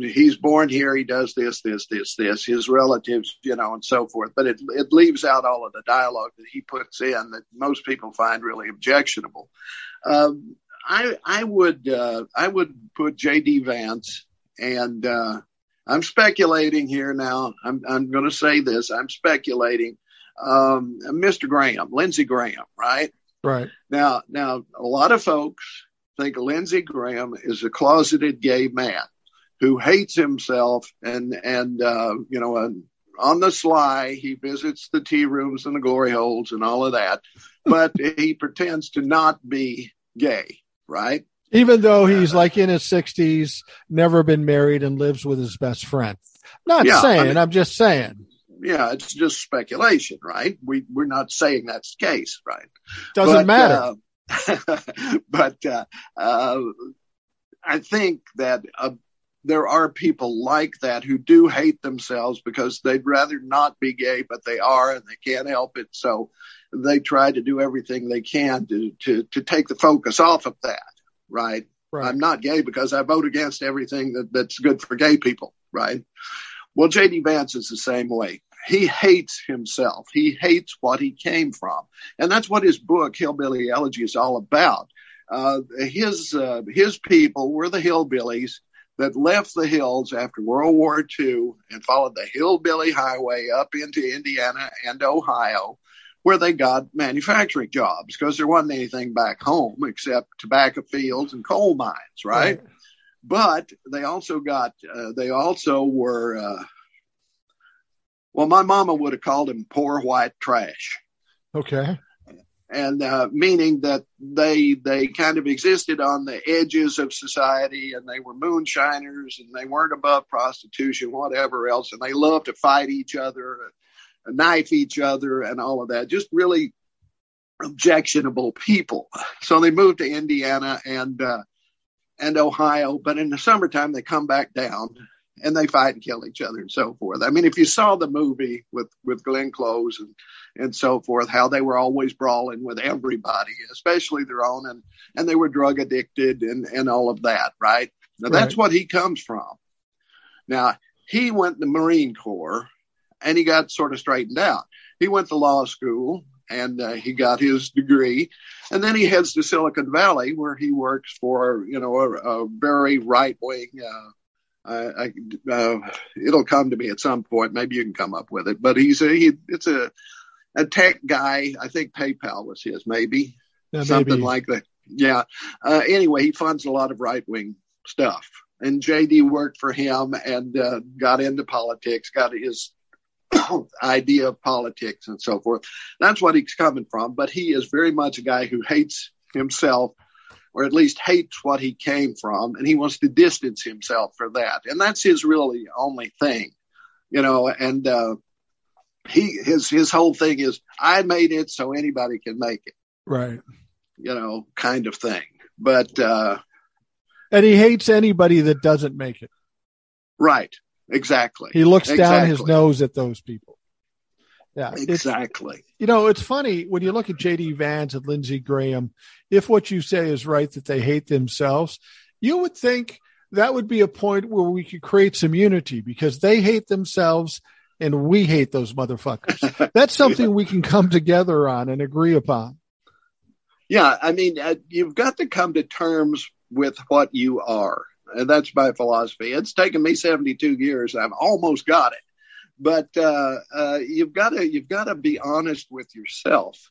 he's born here. He does this, this, this, this. His relatives, you know, and so forth. But it it leaves out all of the dialogue that he puts in that most people find really objectionable. Um, I I would uh, I would put J.D. Vance and uh, I'm speculating here now. I'm, I'm going to say this. I'm speculating. Um, Mr. Graham, Lindsey Graham, right? Right. Now, now, a lot of folks think Lindsey Graham is a closeted gay man who hates himself and, and, uh, you know, and on the sly, he visits the tea rooms and the glory holes and all of that, but he pretends to not be gay, right? Even though he's like in his 60s, never been married, and lives with his best friend. Not yeah, saying, I mean, I'm just saying. Yeah, it's just speculation, right? We we're not saying that's the case, right? Doesn't but, matter. Uh, but uh, uh, I think that uh, there are people like that who do hate themselves because they'd rather not be gay, but they are and they can't help it. So they try to do everything they can to to to take the focus off of that right? right? I'm not gay because I vote against everything that, that's good for gay people, right? Well, J.D. Vance is the same way. He hates himself. He hates what he came from. And that's what his book, Hillbilly Elegy, is all about. Uh, his, uh, his people were the hillbillies that left the hills after World War II and followed the hillbilly highway up into Indiana and Ohio where they got manufacturing jobs because there wasn't anything back home except tobacco fields and coal mines, right? right. But they also got, uh, they also were, uh, well, my mama would have called them poor white trash. Okay. And uh, meaning that they they kind of existed on the edges of society, and they were moonshiners, and they weren't above prostitution, whatever else, and they loved to fight each other knife each other and all of that. Just really objectionable people. So they moved to Indiana and uh, and Ohio, but in the summertime they come back down and they fight and kill each other and so forth. I mean, if you saw the movie with with Glenn Close and and so forth, how they were always brawling with everybody, especially their own, and and they were drug addicted and and all of that, right? Now that's what he comes from. Now he went to the Marine Corps and he got sort of straightened out. He went to law school and uh, he got his degree, and then he heads to Silicon Valley where he works for you know a, a very right wing. Uh, I, uh, it'll come to me at some point. Maybe you can come up with it. But he's a he, it's a a tech guy. I think PayPal was his, maybe yeah, something maybe. like that. Yeah. Uh, anyway, he funds a lot of right wing stuff. And JD worked for him and uh, got into politics, got his idea of politics and so forth. That's what he's coming from. But he is very much a guy who hates himself, or at least hates what he came from, and he wants to distance himself for that. And that's his really only thing, you know. And uh, he his his whole thing is, I made it, so anybody can make it. Right. You know, kind of thing. But uh, and he hates anybody that doesn't make it. Right. Exactly. He looks exactly. down his nose at those people. Yeah, exactly. you know, it's funny when you look at JD Vance and Lindsey Graham. If what you say is right, that they hate themselves, you would think that would be a point where we could create some unity because they hate themselves and we hate those motherfuckers. That's something yeah. we can come together on and agree upon. Yeah, I mean, uh, you've got to come to terms with what you are. And that's my philosophy. It's taken me 72 years. I've almost got it. But uh, uh, you've got to you've got to be honest with yourself.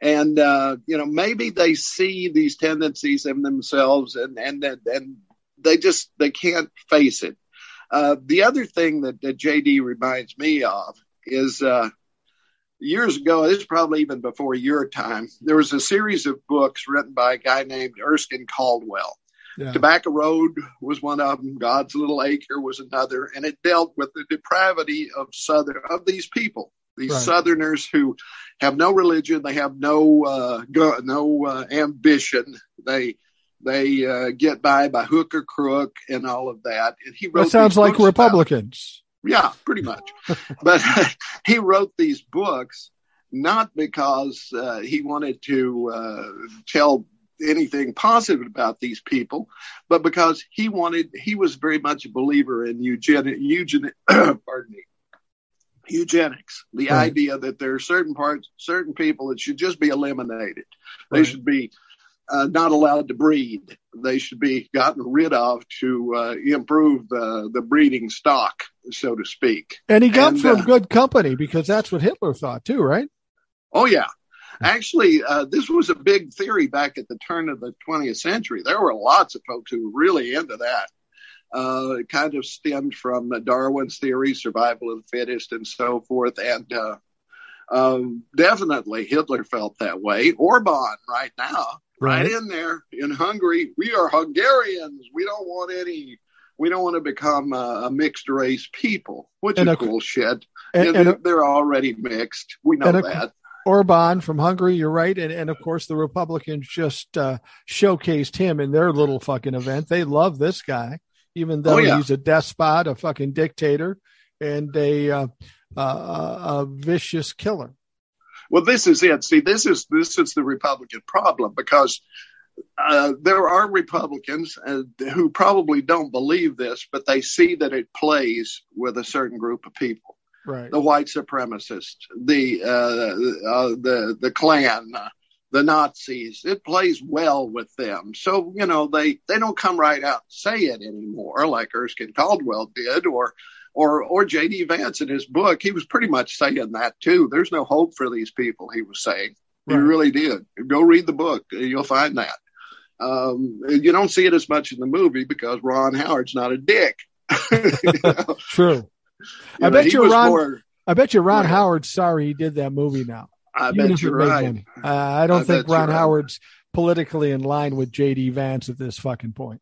And uh, you know, maybe they see these tendencies in themselves, and and and they just they can't face it. Uh, the other thing that, that JD reminds me of is uh, years ago, this is probably even before your time, there was a series of books written by a guy named Erskine Caldwell. Yeah. Tobacco Road was one of them. God's Little Acre was another, and it dealt with the depravity of southern of these people, these right. Southerners who have no religion, they have no uh, go, no uh, ambition, they they uh, get by by hook or crook and all of that. And he wrote that sounds like Republicans. Yeah, pretty much. but he wrote these books not because uh, he wanted to uh, tell anything positive about these people, but because he wanted, he was very much a believer in eugenic, eugenic pardon me, eugenics, the right. idea that there are certain parts, certain people that should just be eliminated. They right. should be uh, not allowed to breed. They should be gotten rid of to uh, improve the, the breeding stock, so to speak. And he got and, from uh, good company because that's what Hitler thought too, right? Oh yeah, Actually, uh, this was a big theory back at the turn of the 20th century. There were lots of folks who were really into that. Uh, it kind of stemmed from Darwin's theory, survival of the fittest, and so forth. And uh, um, definitely Hitler felt that way. Orban, right now, right. right in there in Hungary, we are Hungarians. We don't want any we don't want to become a, a mixed race people, which and is a, bullshit. And, and, and, they're already mixed. We know that. Orban from Hungary, you're right, and and of course the Republicans just uh, showcased him in their little fucking event. They love this guy, even though oh, yeah. he's a despot, a fucking dictator, and a uh, uh, a vicious killer. Well, this is it. See, this is this is the Republican problem because uh, there are Republicans uh, who probably don't believe this, but they see that it plays with a certain group of people right. the white supremacists, the uh, uh, the the Klan, the Nazis. It plays well with them. So you know they they don't come right out and say it anymore like Erskine Caldwell did, or or or J.D. Vance in his book. He was pretty much saying that too. There's no hope for these people. He was saying. Right. He really did. Go read the book. You'll find that. Um, you don't see it as much in the movie because Ron Howard's not a dick. you know? True. I know, bet you Ron. More, I bet you Ron Howard's sorry he did that movie now. I bet you're right. Uh, I don't I think Ron Howard's politically in line with J.D. Vance at this fucking point.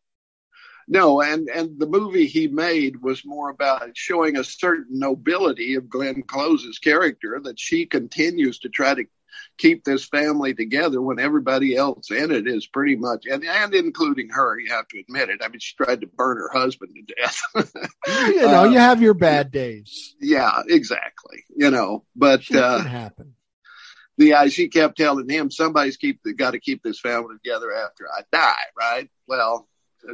No, and and the movie he made was more about showing a certain nobility of Glenn Close's character that she continues to try to keep this family together when everybody else in it is pretty much and and including her you have to admit it. I mean she tried to burn her husband to death. You know uh, you have your bad days. yeah exactly you know but Shit uh happen. the uh, she kept telling him somebody's keep got to keep this family together after i die right? Well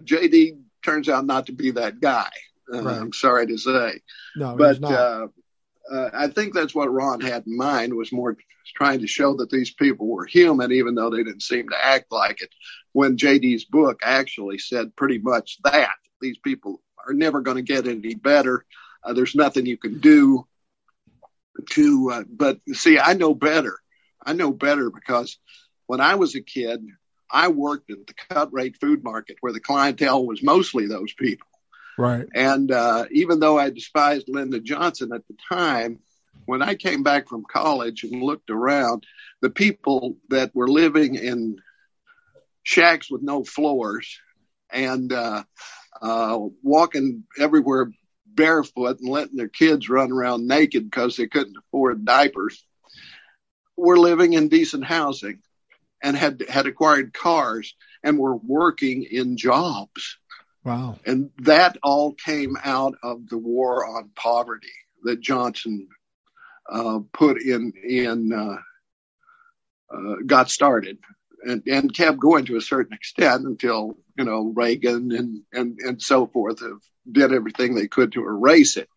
jd turns out not to be that guy uh, right. i'm sorry to say. No but uh uh, I think that's what Ron had in mind was more trying to show that these people were human, even though they didn't seem to act like it. When JD's book actually said pretty much that these people are never going to get any better. Uh, there's nothing you can do to, uh, but see, I know better. I know better because when I was a kid, I worked at the cut rate food market where the clientele was mostly those people. Right. And uh, even though I despised Lyndon Johnson at the time, when I came back from college and looked around, the people that were living in shacks with no floors and uh, uh, walking everywhere barefoot and letting their kids run around naked because they couldn't afford diapers were living in decent housing and had had acquired cars and were working in jobs Wow. And that all came out of the war on poverty that Johnson uh, put in, in uh, uh, got started and, and kept going to a certain extent until, you know, Reagan and, and, and so forth have did everything they could to erase it.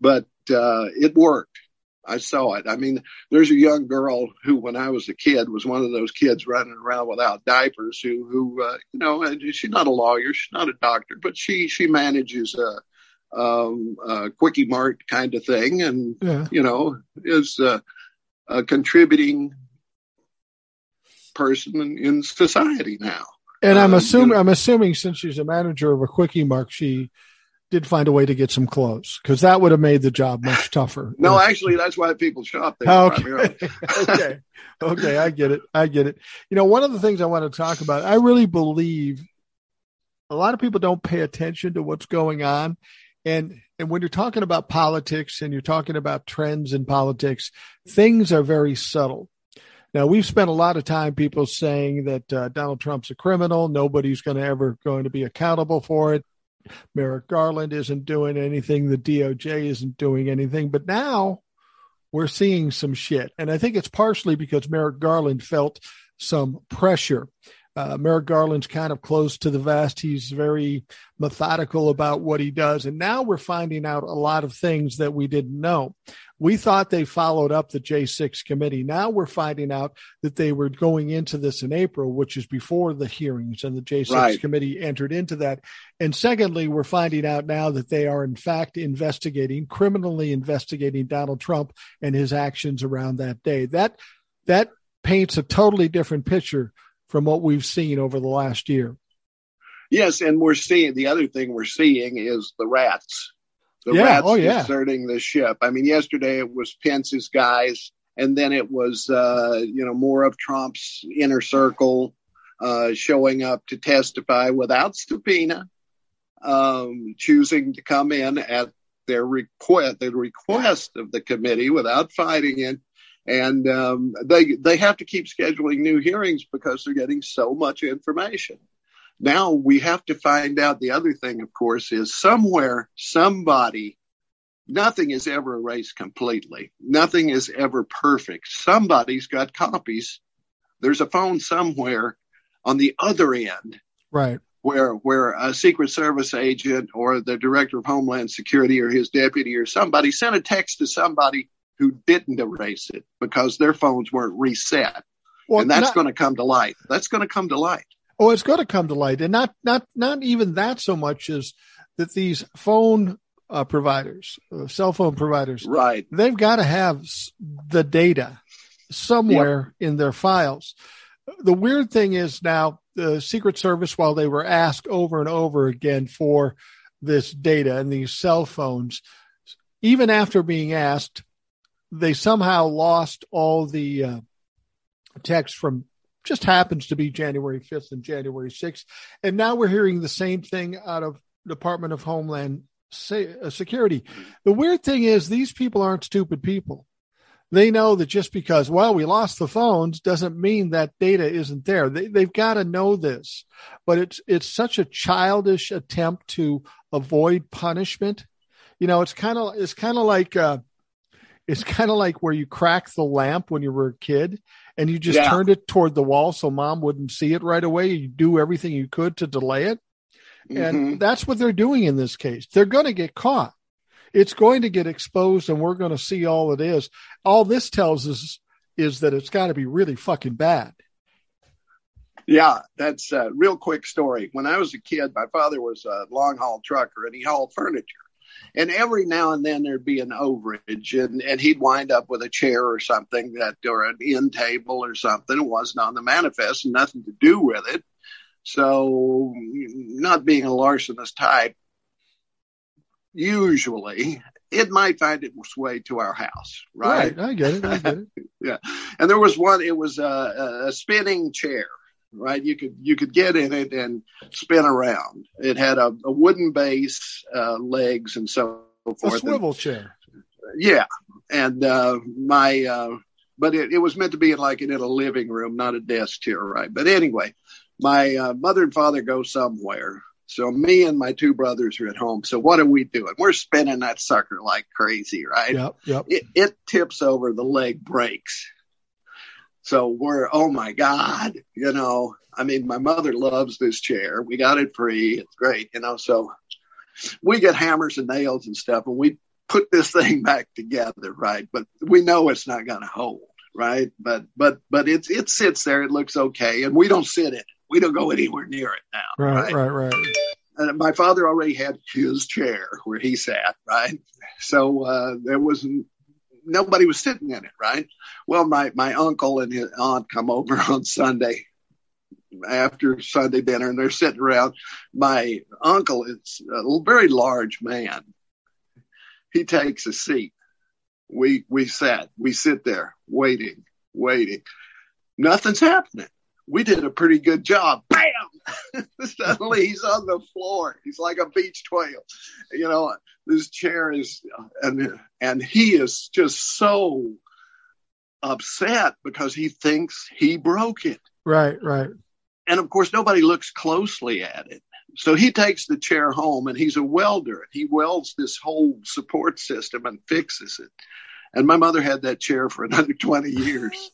But uh, it worked. I saw it. I mean, there's a young girl who, when I was a kid, was one of those kids running around without diapers. Who, who, uh, you know, she's not a lawyer, she's not a doctor, but she she manages a, um, a quickie mart kind of thing, and yeah. you know, is uh, a contributing person in, in society now. And I'm um, assuming you know, I'm assuming since she's a manager of a quickie mart, she did find a way to get some clothes because that would have made the job much tougher. no, actually, that's why people shop there. Okay. okay. Okay. I get it. I get it. You know, one of the things I want to talk about, I really believe a lot of people don't pay attention to what's going on. And, and when you're talking about politics and you're talking about trends in politics, things are very subtle. Now we've spent a lot of time people saying that uh, Donald Trump's a criminal. Nobody's going to ever going to be accountable for it. Merrick Garland isn't doing anything. The DOJ isn't doing anything. But now we're seeing some shit. And I think it's partially because Merrick Garland felt some pressure. Uh, Merrick Garland's kind of close to the vest. He's very methodical about what he does. And now we're finding out a lot of things that we didn't know. We thought they followed up the J6 committee. Now we're finding out that they were going into this in April, which is before the hearings and the J6 right. committee entered into that. And secondly, we're finding out now that they are in fact investigating, criminally investigating Donald Trump and his actions around that day. That, that paints a totally different picture from what we've seen over the last year. Yes, and we're seeing the other thing we're seeing is the rats the yeah. rats oh, yeah. deserting the ship. I mean, yesterday it was Pence's guys, and then it was uh, you know more of Trump's inner circle uh, showing up to testify without subpoena, um, choosing to come in at their request, the request of the committee without fighting it. And um, they they have to keep scheduling new hearings because they're getting so much information. Now we have to find out the other thing, of course, is somewhere, somebody, nothing is ever erased completely. Nothing is ever perfect. Somebody's got copies. There's a phone somewhere on the other end. Right. Where, where a Secret Service agent or the director of Homeland Security or his deputy or somebody sent a text to somebody who didn't erase it because their phones weren't reset. Well, and that's going to come to light. That's going to come to light. Oh, it's going to come to light, and not not not even that so much as that these phone uh, providers, uh, cell phone providers, right? They've got to have the data somewhere yep. in their files. The weird thing is now the Secret Service, while they were asked over and over again for this data and these cell phones, even after being asked, they somehow lost all the uh, text from just happens to be January 5th and January 6th. And now we're hearing the same thing out of Department of Homeland uh, Security. The weird thing is these people aren't stupid people. They know that just because, well, we lost the phones doesn't mean that data isn't there. They, they've got to know this, but it's, it's such a childish attempt to avoid punishment. You know, it's kind of, it's kind of like, uh, it's kind of like where you crack the lamp when you were a kid and you just yeah. turned it toward the wall so mom wouldn't see it right away. You do everything you could to delay it. Mm-hmm. And that's what they're doing in this case. They're going to get caught. It's going to get exposed and we're going to see all it is. All this tells us is that it's got to be really fucking bad. Yeah, that's a real quick story. When I was a kid, my father was a long haul trucker and he hauled furniture. And every now and then there'd be an overage, and, and he'd wind up with a chair or something that, or an end table or something. It wasn't on the manifest, and nothing to do with it. So, not being a larcenous type, usually it might find its way to our house, right? Right, I get it. I get it. yeah, and there was one. It was a, a spinning chair, right? You could you could get in it and spin around. It had a, a wooden base, uh, legs, and so forth. A swivel and, chair. Yeah, and uh, my uh, but it, it was meant to be in like in a living room, not a desk chair, right? But anyway, my uh, mother and father go somewhere. So me and my two brothers are at home. So what are we doing? We're spinning that sucker like crazy, right? Yep, yep. It, it tips over, the leg breaks. So we're, oh my God, you know, I mean, my mother loves this chair. We got it free. It's great, you know, so we get hammers and nails and stuff and we put this thing back together, right? But we know it's not going to hold, right? But but but it it sits there. It looks okay, and we don't sit in it. We don't go anywhere near it now. Right, right, right. right. And my father already had his chair where he sat, right? So uh, there wasn't nobody was sitting in it, right? Well, my my uncle and his aunt come over on Sunday after Sunday dinner, and they're sitting around. My uncle is a very large man. He takes a seat. We we sat. We sit there waiting, waiting. Nothing's happening. We did a pretty good job. Bam! Suddenly he's on the floor. He's like a beach whale. You know, this chair is, and and he is just so upset because he thinks he broke it. Right, right. And of course, nobody looks closely at it. So he takes the chair home and he's a welder. He welds this whole support system and fixes it. And my mother had that chair for another 20 years.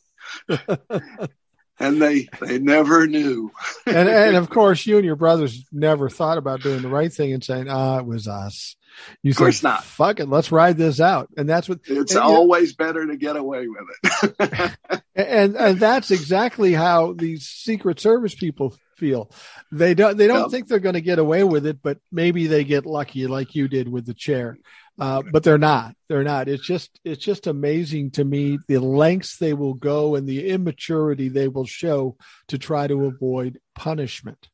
and they they never knew. and and of course, you and your brothers never thought about doing the right thing and saying, "Ah, it was us." You of course said, not. Fuck it, let's ride this out, and that's what. It's always know, better to get away with it. and and that's exactly how these Secret Service people feel. They don't they don't yep. think they're going to get away with it, but maybe they get lucky, like you did with the chair. Uh, but they're not. They're not. It's just it's just amazing to me the lengths they will go and the immaturity they will show to try to avoid punishment.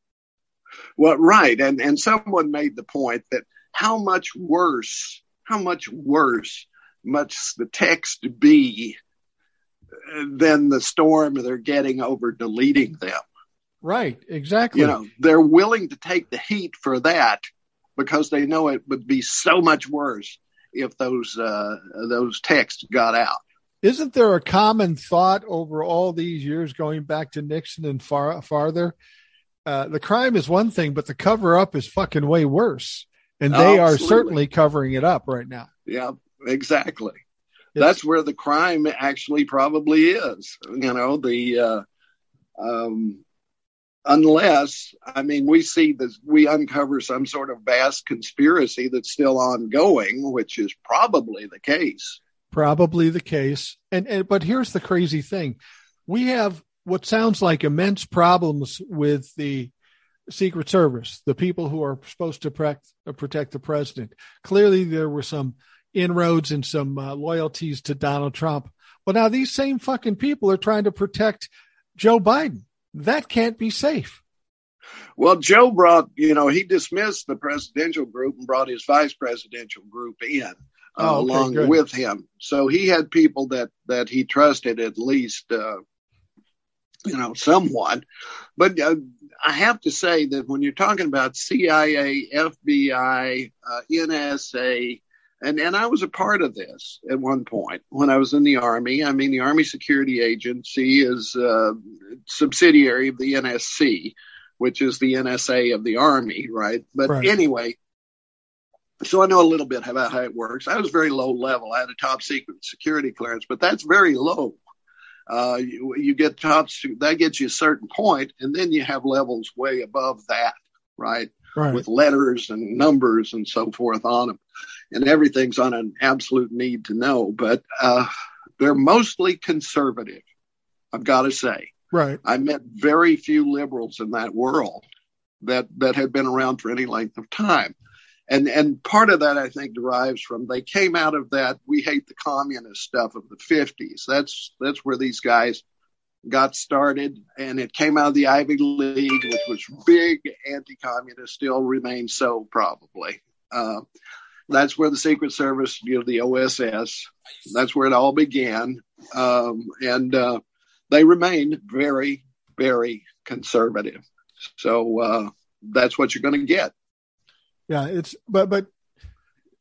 Well, right, and and someone made the point that how much worse, how much worse must the text be than the storm they're getting over deleting them. Right, exactly. You know, they're willing to take the heat for that because they know it would be so much worse if those uh, those texts got out. Isn't there a common thought over all these years going back to Nixon and far farther? Uh, the crime is one thing, but the cover up is fucking way worse, and they are certainly covering it up right now. Yeah, exactly. It's, That's where the crime actually probably is. You know, the uh, um, unless I mean we see that we uncover some sort of vast conspiracy that's still ongoing, which is probably the case. Probably the case. And, and but here's the crazy thing. We have what sounds like immense problems with the Secret Service, the people who are supposed to protect, protect the president. Clearly, there were some inroads and some uh, loyalties to Donald Trump. Well, now these same fucking people are trying to protect Joe Biden. That can't be safe. Well, Joe brought, you know, he dismissed the presidential group and brought his vice presidential group in uh, oh, okay, along good. with him. So he had people that that he trusted at least, uh, you know, somewhat. But uh, I have to say that when you're talking about CIA, FBI, uh, NSA, and and I was a part of this at one point when I was in the Army. I mean, the Army Security Agency is a subsidiary of the NSC, which is the NSA of the Army, right? But right. anyway, so I know a little bit about how it works. I was very low level. I had a top secret security clearance, but that's very low. Uh, you, you get top, that gets you a certain point, and then you have levels way above that, right? right. With letters and numbers and so forth on them and everything's on an absolute need to know. But uh, they're mostly conservative, I've got to say. Right. I met very few liberals in that world that that had been around for any length of time. And and part of that I think derives from they came out of that we hate the communist stuff of the 50s. That's that's where these guys got started and it came out of the Ivy League which was big anti-communist still remains so probably. Uh, that's where the Secret Service, you know, the OSS, that's where it all began. Um, and uh, they remained very, very conservative. So uh, that's what you're going to get. Yeah, it's but but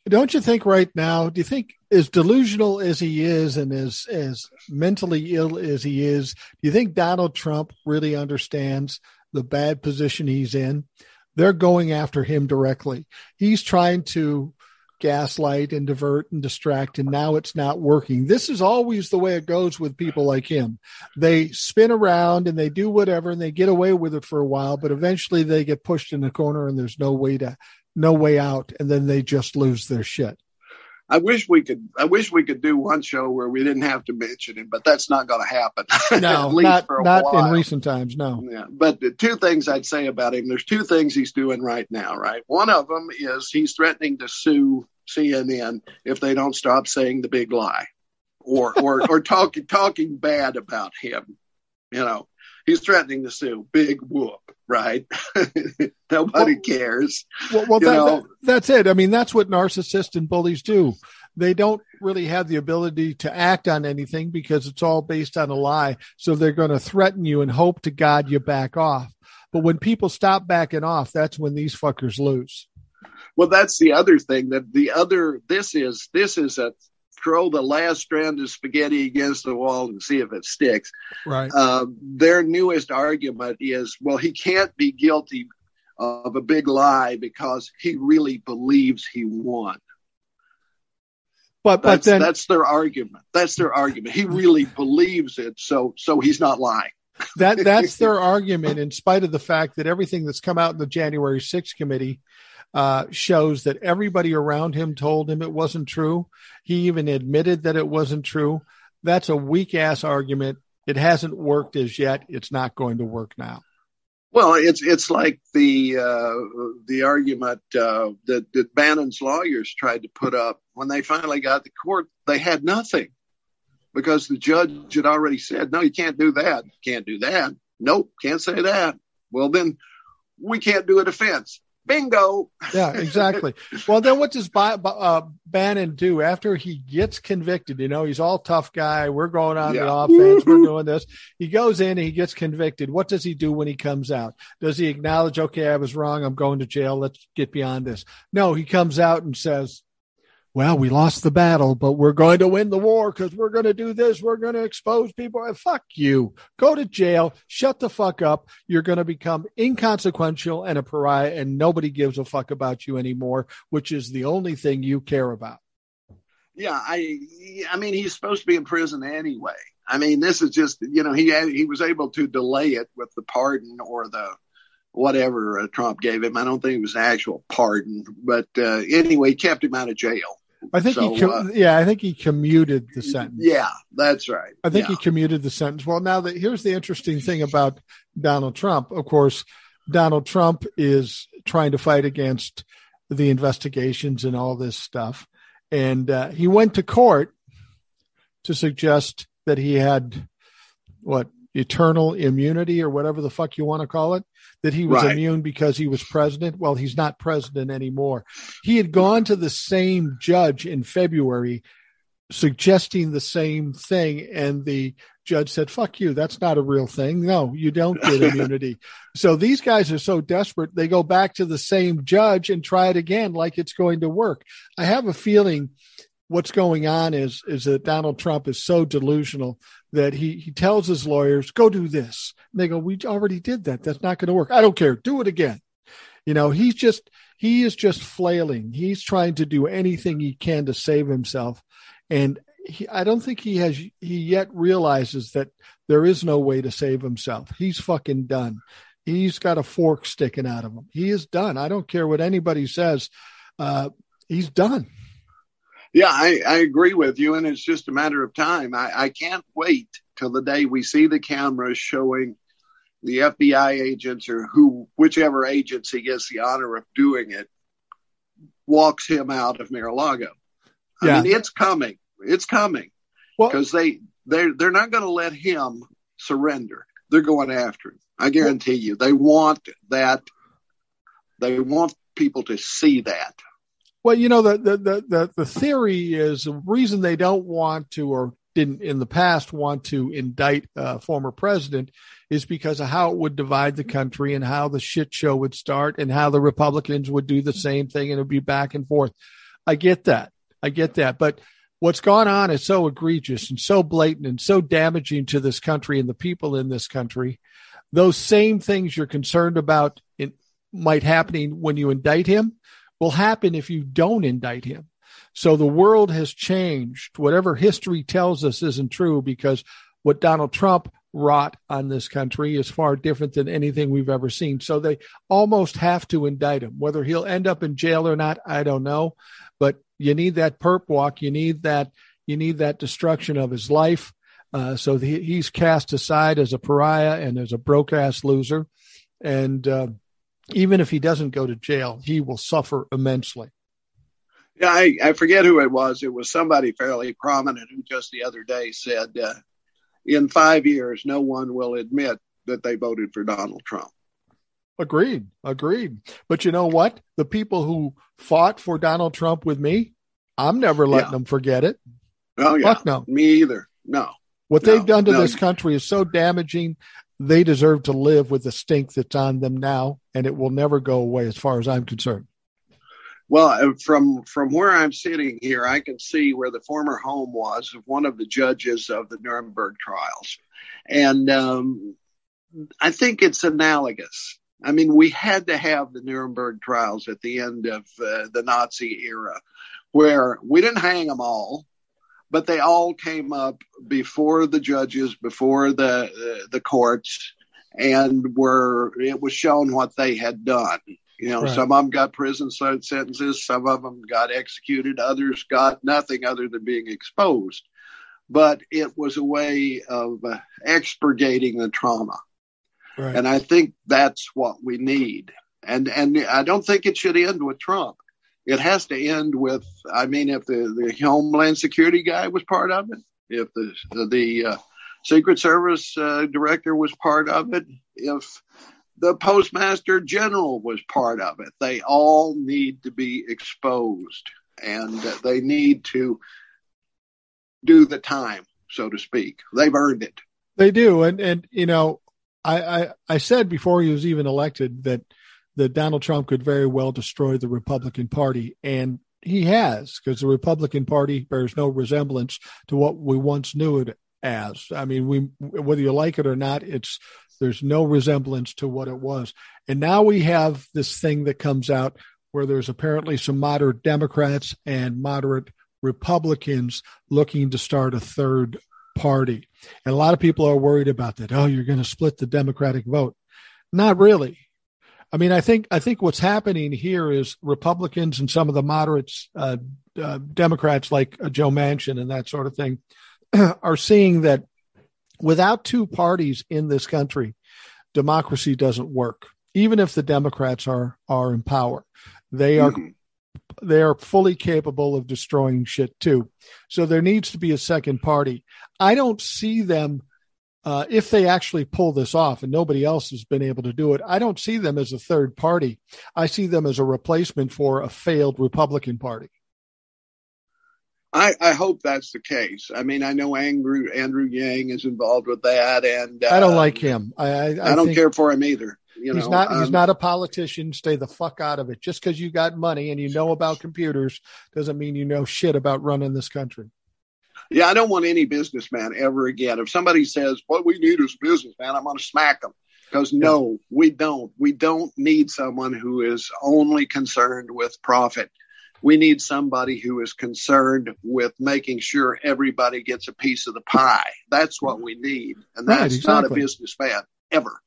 don't you think right now? Do you think as delusional as he is and as as mentally ill as he is, do you think Donald Trump really understands the bad position he's in? They're going after him directly. He's trying to gaslight and divert and distract and now it's not working. This is always the way it goes with people like him. They spin around and they do whatever and they get away with it for a while but eventually they get pushed in the corner and there's no way to no way out and then they just lose their shit I wish we could. I wish we could do one show where we didn't have to mention him, but that's not going to happen. No, not not while. in recent times. No. Yeah, but the two things I'd say about him. There's two things he's doing right now. Right. One of them is he's threatening to sue CNN if they don't stop saying the big lie, or or or talking talking bad about him. You know, he's threatening to sue. Big whoop, right? Nobody well, cares. Well, well that, that, that's it. I mean, that's what narcissists and bullies do. They don't really have the ability to act on anything because it's all based on a lie. So they're going to threaten you and hope to God you back off. But when people stop backing off, that's when these fuckers lose. Well, that's the other thing that the other, this is, this is a throw the last strand of spaghetti against the wall and see if it sticks. Right. Uh, their newest argument is, well, he can't be guilty of a big lie because he really believes he won. But but that's, then that's their argument. That's their argument. He really believes it, so so he's not lying. that that's their argument, in spite of the fact that everything that's come out in the January 6th committee uh, shows that everybody around him told him it wasn't true. He even admitted that it wasn't true. That's a weak ass argument. It hasn't worked as yet. It's not going to work now. Well, it's it's like the uh, the argument uh, that that Bannon's lawyers tried to put up when they finally got to court. They had nothing because the judge had already said, "No, you can't do that. Can't do that. Nope, can't say that." Well, then we can't do a defense. Bingo. yeah, exactly. Well, then what does uh, Bannon do after he gets convicted? You know, he's all tough guy. We're going on yeah. the offense. We're doing this. He goes in and he gets convicted. What does he do when he comes out? Does he acknowledge, okay, I was wrong. I'm going to jail. Let's get beyond this. No, he comes out and says, well, we lost the battle, but we're going to win the war because we're going to do this. We're going to expose people. Fuck you. Go to jail. Shut the fuck up. You're going to become inconsequential and a pariah, and nobody gives a fuck about you anymore, which is the only thing you care about. Yeah, I, I mean, he's supposed to be in prison anyway. I mean, this is just, you know, he he was able to delay it with the pardon or the whatever uh, Trump gave him. I don't think it was an actual pardon, but uh, anyway, kept him out of jail. I think so, he, com- uh, yeah, I think he commuted the sentence. Yeah, that's right. I think yeah. he commuted the sentence. Well, now that here's the interesting thing about Donald Trump. Of course, Donald Trump is trying to fight against the investigations and all this stuff, and uh, he went to court to suggest that he had what eternal immunity or whatever the fuck you want to call it that he was right. immune because he was president. Well, he's not president anymore. He had gone to the same judge in February suggesting the same thing and the judge said fuck you that's not a real thing no you don't get immunity so these guys are so desperate they go back to the same judge and try it again like it's going to work i have a feeling what's going on is is that donald trump is so delusional that he he tells his lawyers, "Go do this." And they go, "We already did that. That's not going to work. I don't care. Do it again." You know, he's just he is just flailing. He's trying to do anything he can to save himself, and he, I don't think he has he yet realizes that there is no way to save himself. He's fucking done. He's got a fork sticking out of him. He is done. I don't care what anybody says. Uh, he's done. Yeah, I, I agree with you, and it's just a matter of time. I, I can't wait till the day we see the cameras showing the FBI agents or who, whichever agency gets the honor of doing it, walks him out of Mar-a-Lago. Yeah. I mean, it's coming. It's coming because well, they they they're not going to let him surrender. They're going after him. I guarantee well, you. They want that. They want people to see that. Well, you know, the, the, the, the, theory is the reason they don't want to or didn't in the past want to indict a former president is because of how it would divide the country and how the shit show would start and how the Republicans would do the same thing and it would be back and forth. I get that. I get that. But what's gone on is so egregious and so blatant and so damaging to this country and the people in this country. Those same things you're concerned about in, might happening when you indict him will happen if you don't indict him. So the world has changed. Whatever history tells us isn't true because what Donald Trump wrought on this country is far different than anything we've ever seen. So they almost have to indict him. Whether he'll end up in jail or not, I don't know. But you need that perp walk. You need that. You need that destruction of his life. Uh, so the, he's cast aside as a pariah and as a broke ass loser. And uh, even if he doesn't go to jail, he will suffer immensely. Yeah, I, I forget who it was. It was somebody fairly prominent who just the other day said, uh, in five years, no one will admit that they voted for Donald Trump. Agreed. Agreed. But you know what? The people who fought for Donald Trump with me, I'm never letting yeah. them forget it. Oh, yeah. Fuck no. Me either. No. What no, they've done to no. this country is so damaging. They deserve to live with the stink that's on them now, and it will never go away as far as I'm concerned. Well, uh, from from where I'm sitting here, I can see where the former home was of one of the judges of the Nuremberg trials, and um, I think it's analogous. I mean, we had to have the Nuremberg trials at the end of uh, the Nazi era, where we didn't hang them all, but they all came up before the judges, before the uh, the courts, and were it was shown what they had done you know, right. some of them got prison sentences, some of them got executed, others got nothing other than being exposed. But it was a way of uh, expurgating the trauma. Right. And I think that's what we need. And and I don't think it should end with Trump. It has to end with. I mean, if the, the Homeland Security guy was part of it, if the the uh, Secret Service uh, director was part of it, if the postmaster general was part of it. They all need to be exposed and they need to do the time, so to speak. They've earned it. They do. And, and, you know, I, I, I said before he was even elected that, that Donald Trump could very well destroy the Republican Party. And he has, because the Republican Party bears no resemblance to what we once knew it as. I mean, we, whether you like it or not, it's there's no resemblance to what it was. And now we have this thing that comes out where there's apparently some moderate Democrats and moderate Republicans looking to start a third party. And a lot of people are worried about that. Oh, you're going to split the Democratic vote. Not really. I mean, I think I think what's happening here is Republicans and some of the moderates, uh, uh, Democrats like uh, Joe Manchin and that sort of thing, are seeing that without two parties in this country, democracy doesn't work. Even if the Democrats are are in power, they are mm-hmm. they are fully capable of destroying shit too. So there needs to be a second party. I don't see them uh, if they actually pull this off, and nobody else has been able to do it. I don't see them as a third party. I see them as a replacement for a failed Republican Party. I, I, hope that's the case. I mean, I know Andrew Andrew Yang is involved with that, and uh, I don't like him. I I, I don't care for him either. You he's know, not um, he's not a politician. Stay the fuck out of it. Just because you got money and you know about computers doesn't mean you know shit about running this country. Yeah, I don't want any businessman ever again. If somebody says what we need is businessman, I'm going to smack them. Because no, we don't. We don't need someone who is only concerned with profit we need somebody who is concerned with making sure everybody gets a piece of the pie. That's what we need. And that's right, exactly. not a businessman ever.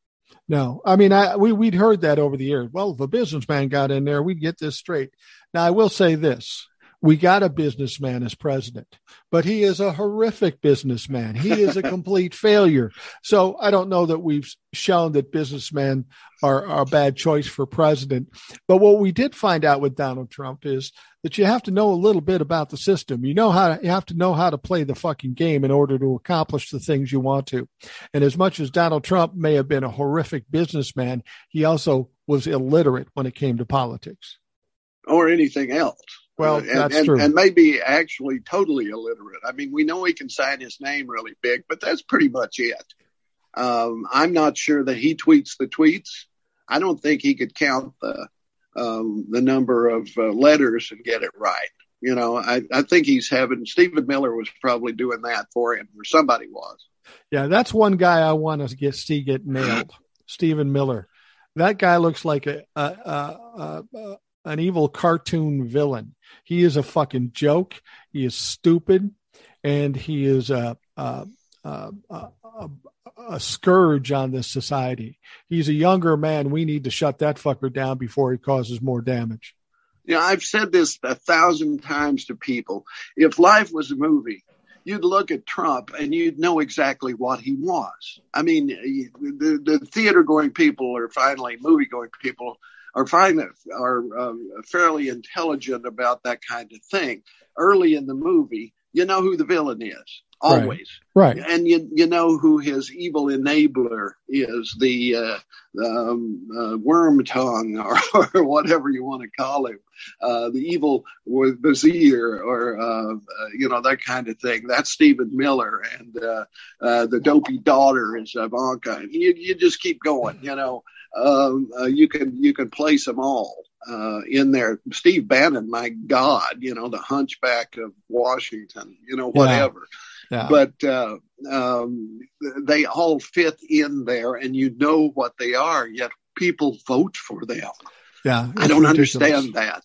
No, I mean, I, we, we'd heard that over the years. Well, if a businessman got in there, we'd get this straight. Now, I will say this we got a businessman as president, but he is a horrific businessman. He is a complete failure. So I don't know that we've shown that businessmen are, are, a bad choice for president. But what we did find out with Donald Trump is that you have to know a little bit about the system. You know how to, you have to know how to play the fucking game in order to accomplish the things you want to. And as much as Donald Trump may have been a horrific businessman, he also was illiterate when it came to politics or anything else. Well, and, that's and, true. And maybe actually totally illiterate. I mean, we know he can sign his name really big, but that's pretty much it. Um, I'm not sure that he tweets the tweets. I don't think he could count the um, the number of uh, letters and get it right. You know, I, I think he's having Stephen Miller was probably doing that for him, or somebody was. Yeah, that's one guy I want to get see get nailed. Stephen Miller. That guy looks like a, a, a, a an evil cartoon villain. He is a fucking joke. He is stupid, and he is a a, a, a, a scourge on this society. He's a younger man. We need to shut that fucker down before he causes more damage. You know, I've said this a thousand times to people. If life was a movie, you'd look at Trump and you'd know exactly what he was. I mean, the, the theater going people or finally movie going people are fine, are um, fairly intelligent about that kind of thing. Early in the movie, you know who the villain is always. Right. right. And you you know who his evil enabler is, the uh, um, uh, worm tongue or, or, whatever you want to call him, uh, the evil vizier or uh, uh, you know that kind of thing. That's Stephen Miller, and uh, the dopey daughter is Ivanka. You you just keep going. You know, um, you can you can place them all. Uh, in there. Steve Bannon, my God, you know, the hunchback of Washington, you know, whatever. Yeah. But uh, um, they all fit in there, and you know what they are. Yet people vote for them. Yeah, I don't ridiculous. understand that.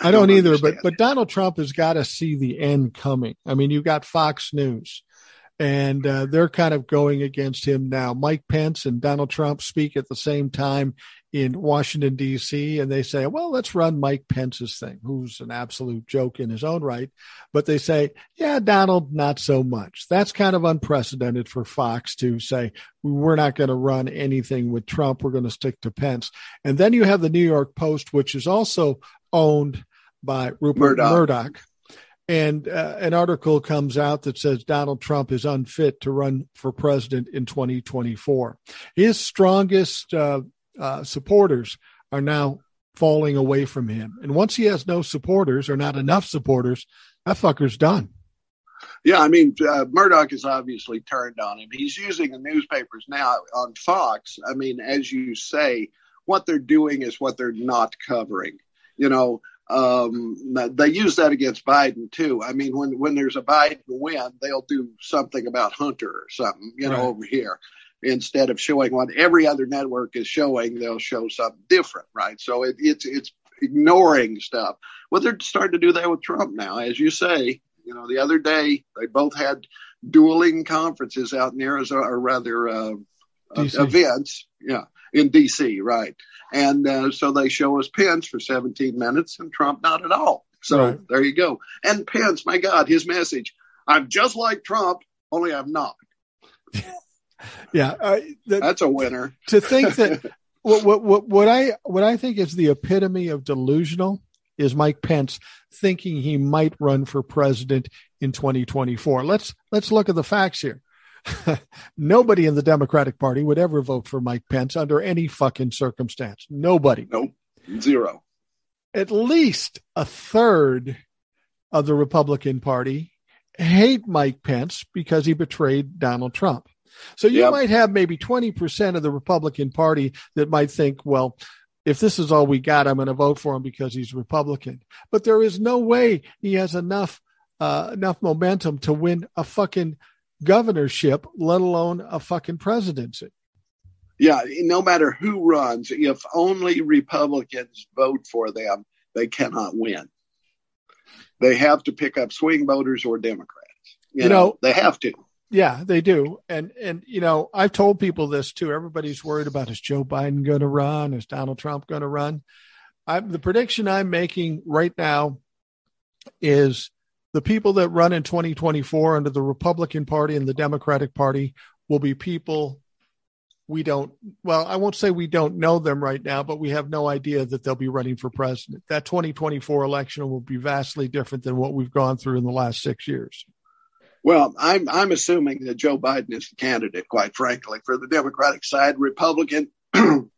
I, I don't, don't, either. But but Donald Trump has got to see the end coming. I mean, you've got Fox News, and uh, they're kind of going against him now. Mike Pence and Donald Trump speak at the same time in Washington, D.C., and they say, well, let's run Mike Pence's thing, who's an absolute joke in his own right. But they say, yeah, Donald, not so much. That's kind of unprecedented for Fox to say, we're not going to run anything with Trump. We're going to stick to Pence. And then you have the New York Post, which is also owned by Rupert Murdoch. Murdoch. And uh, an article comes out that says Donald Trump is unfit to run for president in 2024. His strongest uh, uh, supporters are now falling away from him. And once he has no supporters or not enough supporters, that fucker's done. Yeah, I mean, uh, Murdoch is obviously turned on him. He's using the newspapers now on Fox. I mean, as you say, what they're doing is what they're not covering. You know, um, they use that against Biden too. I mean, when when there's a Biden win, they'll do something about Hunter or something, you know, right. over here instead of showing what every other network is showing, they'll show something different, right? So it, it's it's ignoring stuff. Well, they're starting to do that with Trump now, as you say. You know, the other day they both had dueling conferences out in Arizona, or rather uh, events, yeah, in D.C. Right, and uh, so they show us Pence for 17 minutes and Trump not at all. So right. there you go. And Pence, my God, his message: I'm just like Trump, only I'm not. yeah, uh, that's a winner. to think that what, what what what I what I think is the epitome of delusional is Mike Pence thinking he might run for president in 2024. Let's let's look at the facts here. Nobody in the Democratic Party would ever vote for Mike Pence under any fucking circumstance. Nobody. Nope. Zero. At least a third of the Republican Party hate Mike Pence because he betrayed Donald Trump. So you yep. might have maybe 20% of the Republican Party that might think, well, if this is all we got, I'm going to vote for him because he's Republican. But there is no way he has enough uh, enough momentum to win a fucking governorship, let alone a fucking presidency. Yeah, no matter who runs, if only Republicans vote for them, they cannot win. They have to pick up swing voters or Democrats. You, you know, know, they have to. Yeah, they do. And and you know, I've told people this too. Everybody's worried about is Joe Biden going to run? Is Donald Trump going to run? I'm, the prediction I'm making right now is the people that run in 2024 under the Republican Party and the Democratic Party will be people we don't well i won't say we don't know them right now but we have no idea that they'll be running for president that 2024 election will be vastly different than what we've gone through in the last six years well, I'm I'm assuming that Joe Biden is the candidate, quite frankly, for the Democratic side. Republican, who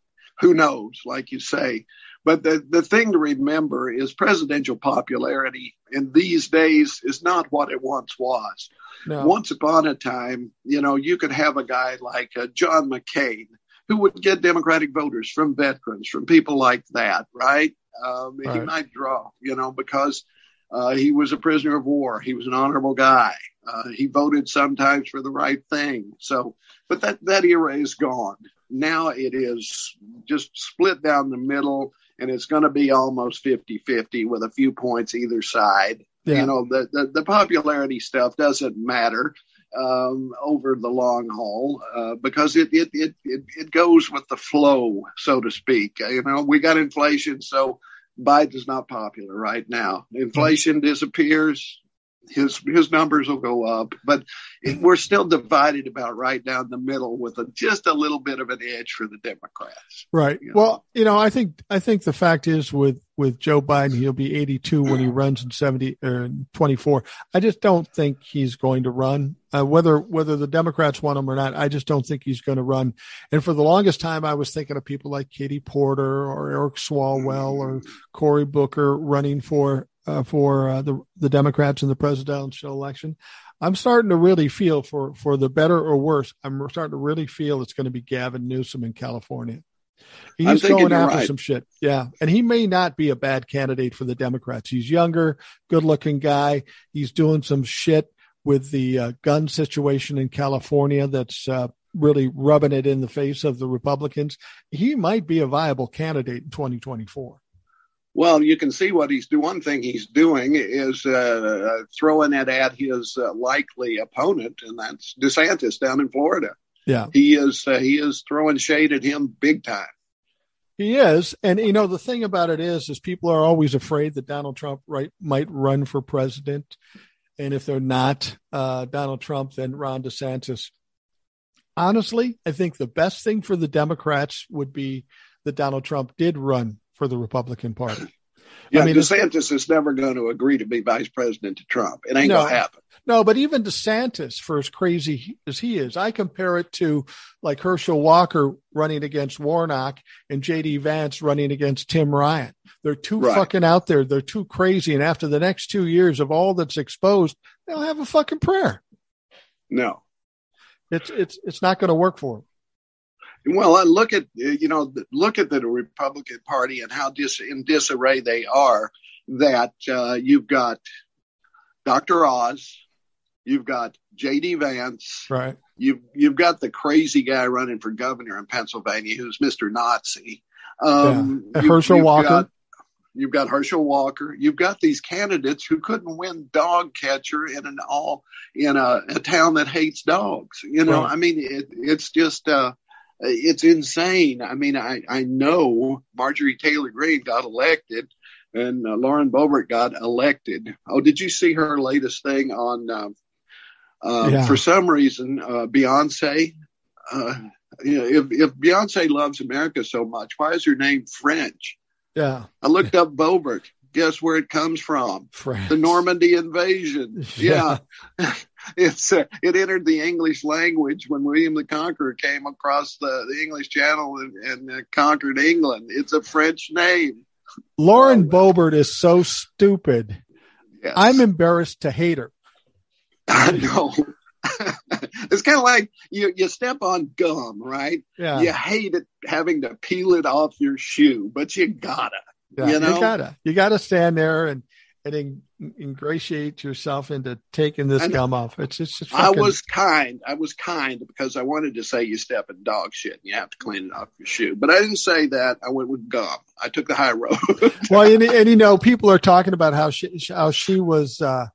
knows, like you say. But the, the thing to remember is presidential popularity in these days is not what it once was. No. Once upon a time, you know, you could have a guy like uh, John McCain who would get Democratic voters from veterans, from people like that, right? Um, right. He might draw, you know, because uh, he was a prisoner of war. He was an honorable guy. Uh, he voted sometimes for the right thing. So, but that, that era is gone. Now it is just split down the middle and it's going to be almost 50 50 with a few points either side. Yeah. You know, the, the, the, popularity stuff doesn't matter um, over the long haul uh, because it, it, it, it, it goes with the flow, so to speak. You know, we got inflation, so Biden's not popular right now. Inflation disappears his his numbers will go up, but it, we're still divided about right down the middle with a, just a little bit of an edge for the Democrats. Right. You know? Well, you know, I think I think the fact is with with Joe Biden, he'll be 82 when he runs in 70 or uh, 24. I just don't think he's going to run. Uh, whether whether the Democrats want him or not, I just don't think he's going to run. And for the longest time, I was thinking of people like Katie Porter or Eric Swalwell or Cory Booker running for uh, for uh, the the Democrats in the presidential election. I'm starting to really feel for for the better or worse. I'm starting to really feel it's going to be Gavin Newsom in California. He's going after right. some shit. Yeah. And he may not be a bad candidate for the Democrats. He's younger, good looking guy. He's doing some shit with the uh, gun situation in California that's uh, really rubbing it in the face of the Republicans. He might be a viable candidate in 2024. Well, you can see what he's doing. One thing he's doing is uh, throwing it at his uh, likely opponent, and that's DeSantis down in Florida. Yeah, he is uh, he is throwing shade at him big time. He is, and you know the thing about it is, is people are always afraid that Donald Trump right might run for president, and if they're not uh, Donald Trump, then Ron DeSantis. Honestly, I think the best thing for the Democrats would be that Donald Trump did run for the Republican Party. Yeah, I mean, DeSantis is never going to agree to be vice president to Trump. It ain't no, going to happen. No, but even DeSantis, for as crazy as he is, I compare it to like Herschel Walker running against Warnock and J.D. Vance running against Tim Ryan. They're too right. fucking out there. They're too crazy. And after the next two years of all that's exposed, they'll have a fucking prayer. No, it's it's it's not going to work for them. Well, I look at you know look at the Republican Party and how dis, in disarray they are. That uh, you've got Dr. Oz, you've got J.D. Vance, right? You've you've got the crazy guy running for governor in Pennsylvania who's Mr. Nazi. Um, yeah. Herschel you've Walker. Got, you've got Herschel Walker. You've got these candidates who couldn't win dog catcher in an all in a, a town that hates dogs. You know, right. I mean, it, it's just. Uh, it's insane. I mean, I, I know Marjorie Taylor Greene got elected and uh, Lauren Boebert got elected. Oh, did you see her latest thing on, uh, uh, yeah. for some reason, uh, Beyonce, uh, you know, if, if Beyonce loves America so much, why is her name French? Yeah. I looked up Boebert. Guess where it comes from? France. The Normandy invasion. Yeah. yeah. It's uh, it entered the English language when William the Conqueror came across the, the English Channel and, and uh, conquered England. It's a French name. Lauren Boebert is so stupid. Yes. I'm embarrassed to hate her. I know. it's kind of like you you step on gum, right? Yeah. You hate it having to peel it off your shoe, but you gotta. Yeah, you know, you gotta you gotta stand there and and ingratiate yourself into taking this gum off. It's just. Fucking... I was kind. I was kind because I wanted to say you step in dog shit and you have to clean it off your shoe, but I didn't say that. I went with gum. I took the high road. well, and, and, you know, people are talking about how she how she was.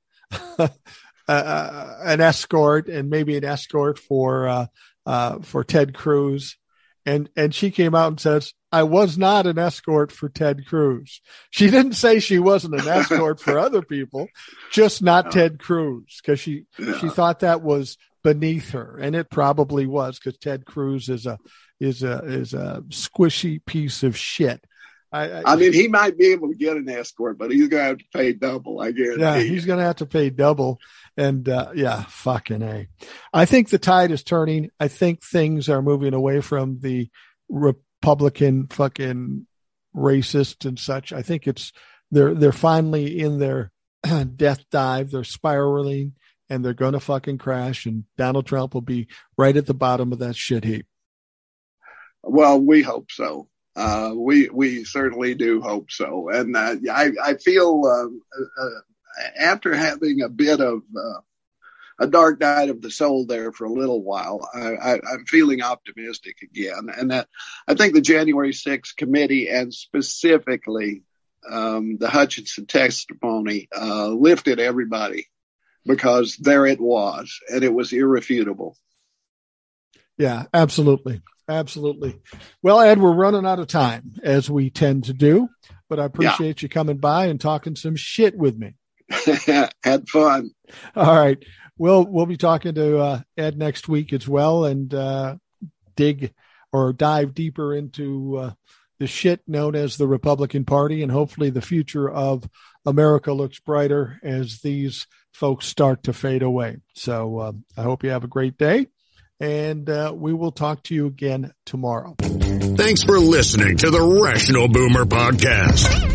Uh, uh, an escort and maybe an escort for uh, uh, for Ted Cruz, and and she came out and says, I was not an escort for Ted Cruz. She didn't say she wasn't an escort for other people, just not Ted Cruz, because she yeah. she thought that was beneath her, and it probably was, because Ted Cruz is a is a is a squishy piece of shit. I, I, I, mean, he might be able to get an escort, but he's going to have to pay double. I guarantee. Yeah, he's going to have to pay double, and uh, yeah, fucking a. I think the tide is turning. I think things are moving away from the Republican fucking racist and such. I think it's they're they're finally in their death dive. They're spiraling and they're going to fucking crash. And Donald Trump will be right at the bottom of that shit heap. Well, we hope so. Uh, we we certainly do hope so. And uh, I I feel uh, uh after having a bit of uh, a dark night of the soul there for a little while. I, am feeling optimistic again, and that I think the January 6th committee and specifically um, the Hutchinson testimony uh, lifted everybody because there it was, and it was irrefutable. Yeah, absolutely. Absolutely. Well, Ed, we're running out of time as we tend to do. but I appreciate yeah. you coming by and talking some shit with me. Had fun. All right. We'll we'll be talking to uh, Ed next week as well, and uh, dig or dive deeper into uh, the shit known as the Republican Party, and hopefully the future of America looks brighter as these folks start to fade away. So uh, I hope you have a great day, and uh, we will talk to you again tomorrow. Thanks for listening to the Rational Boomer Podcast.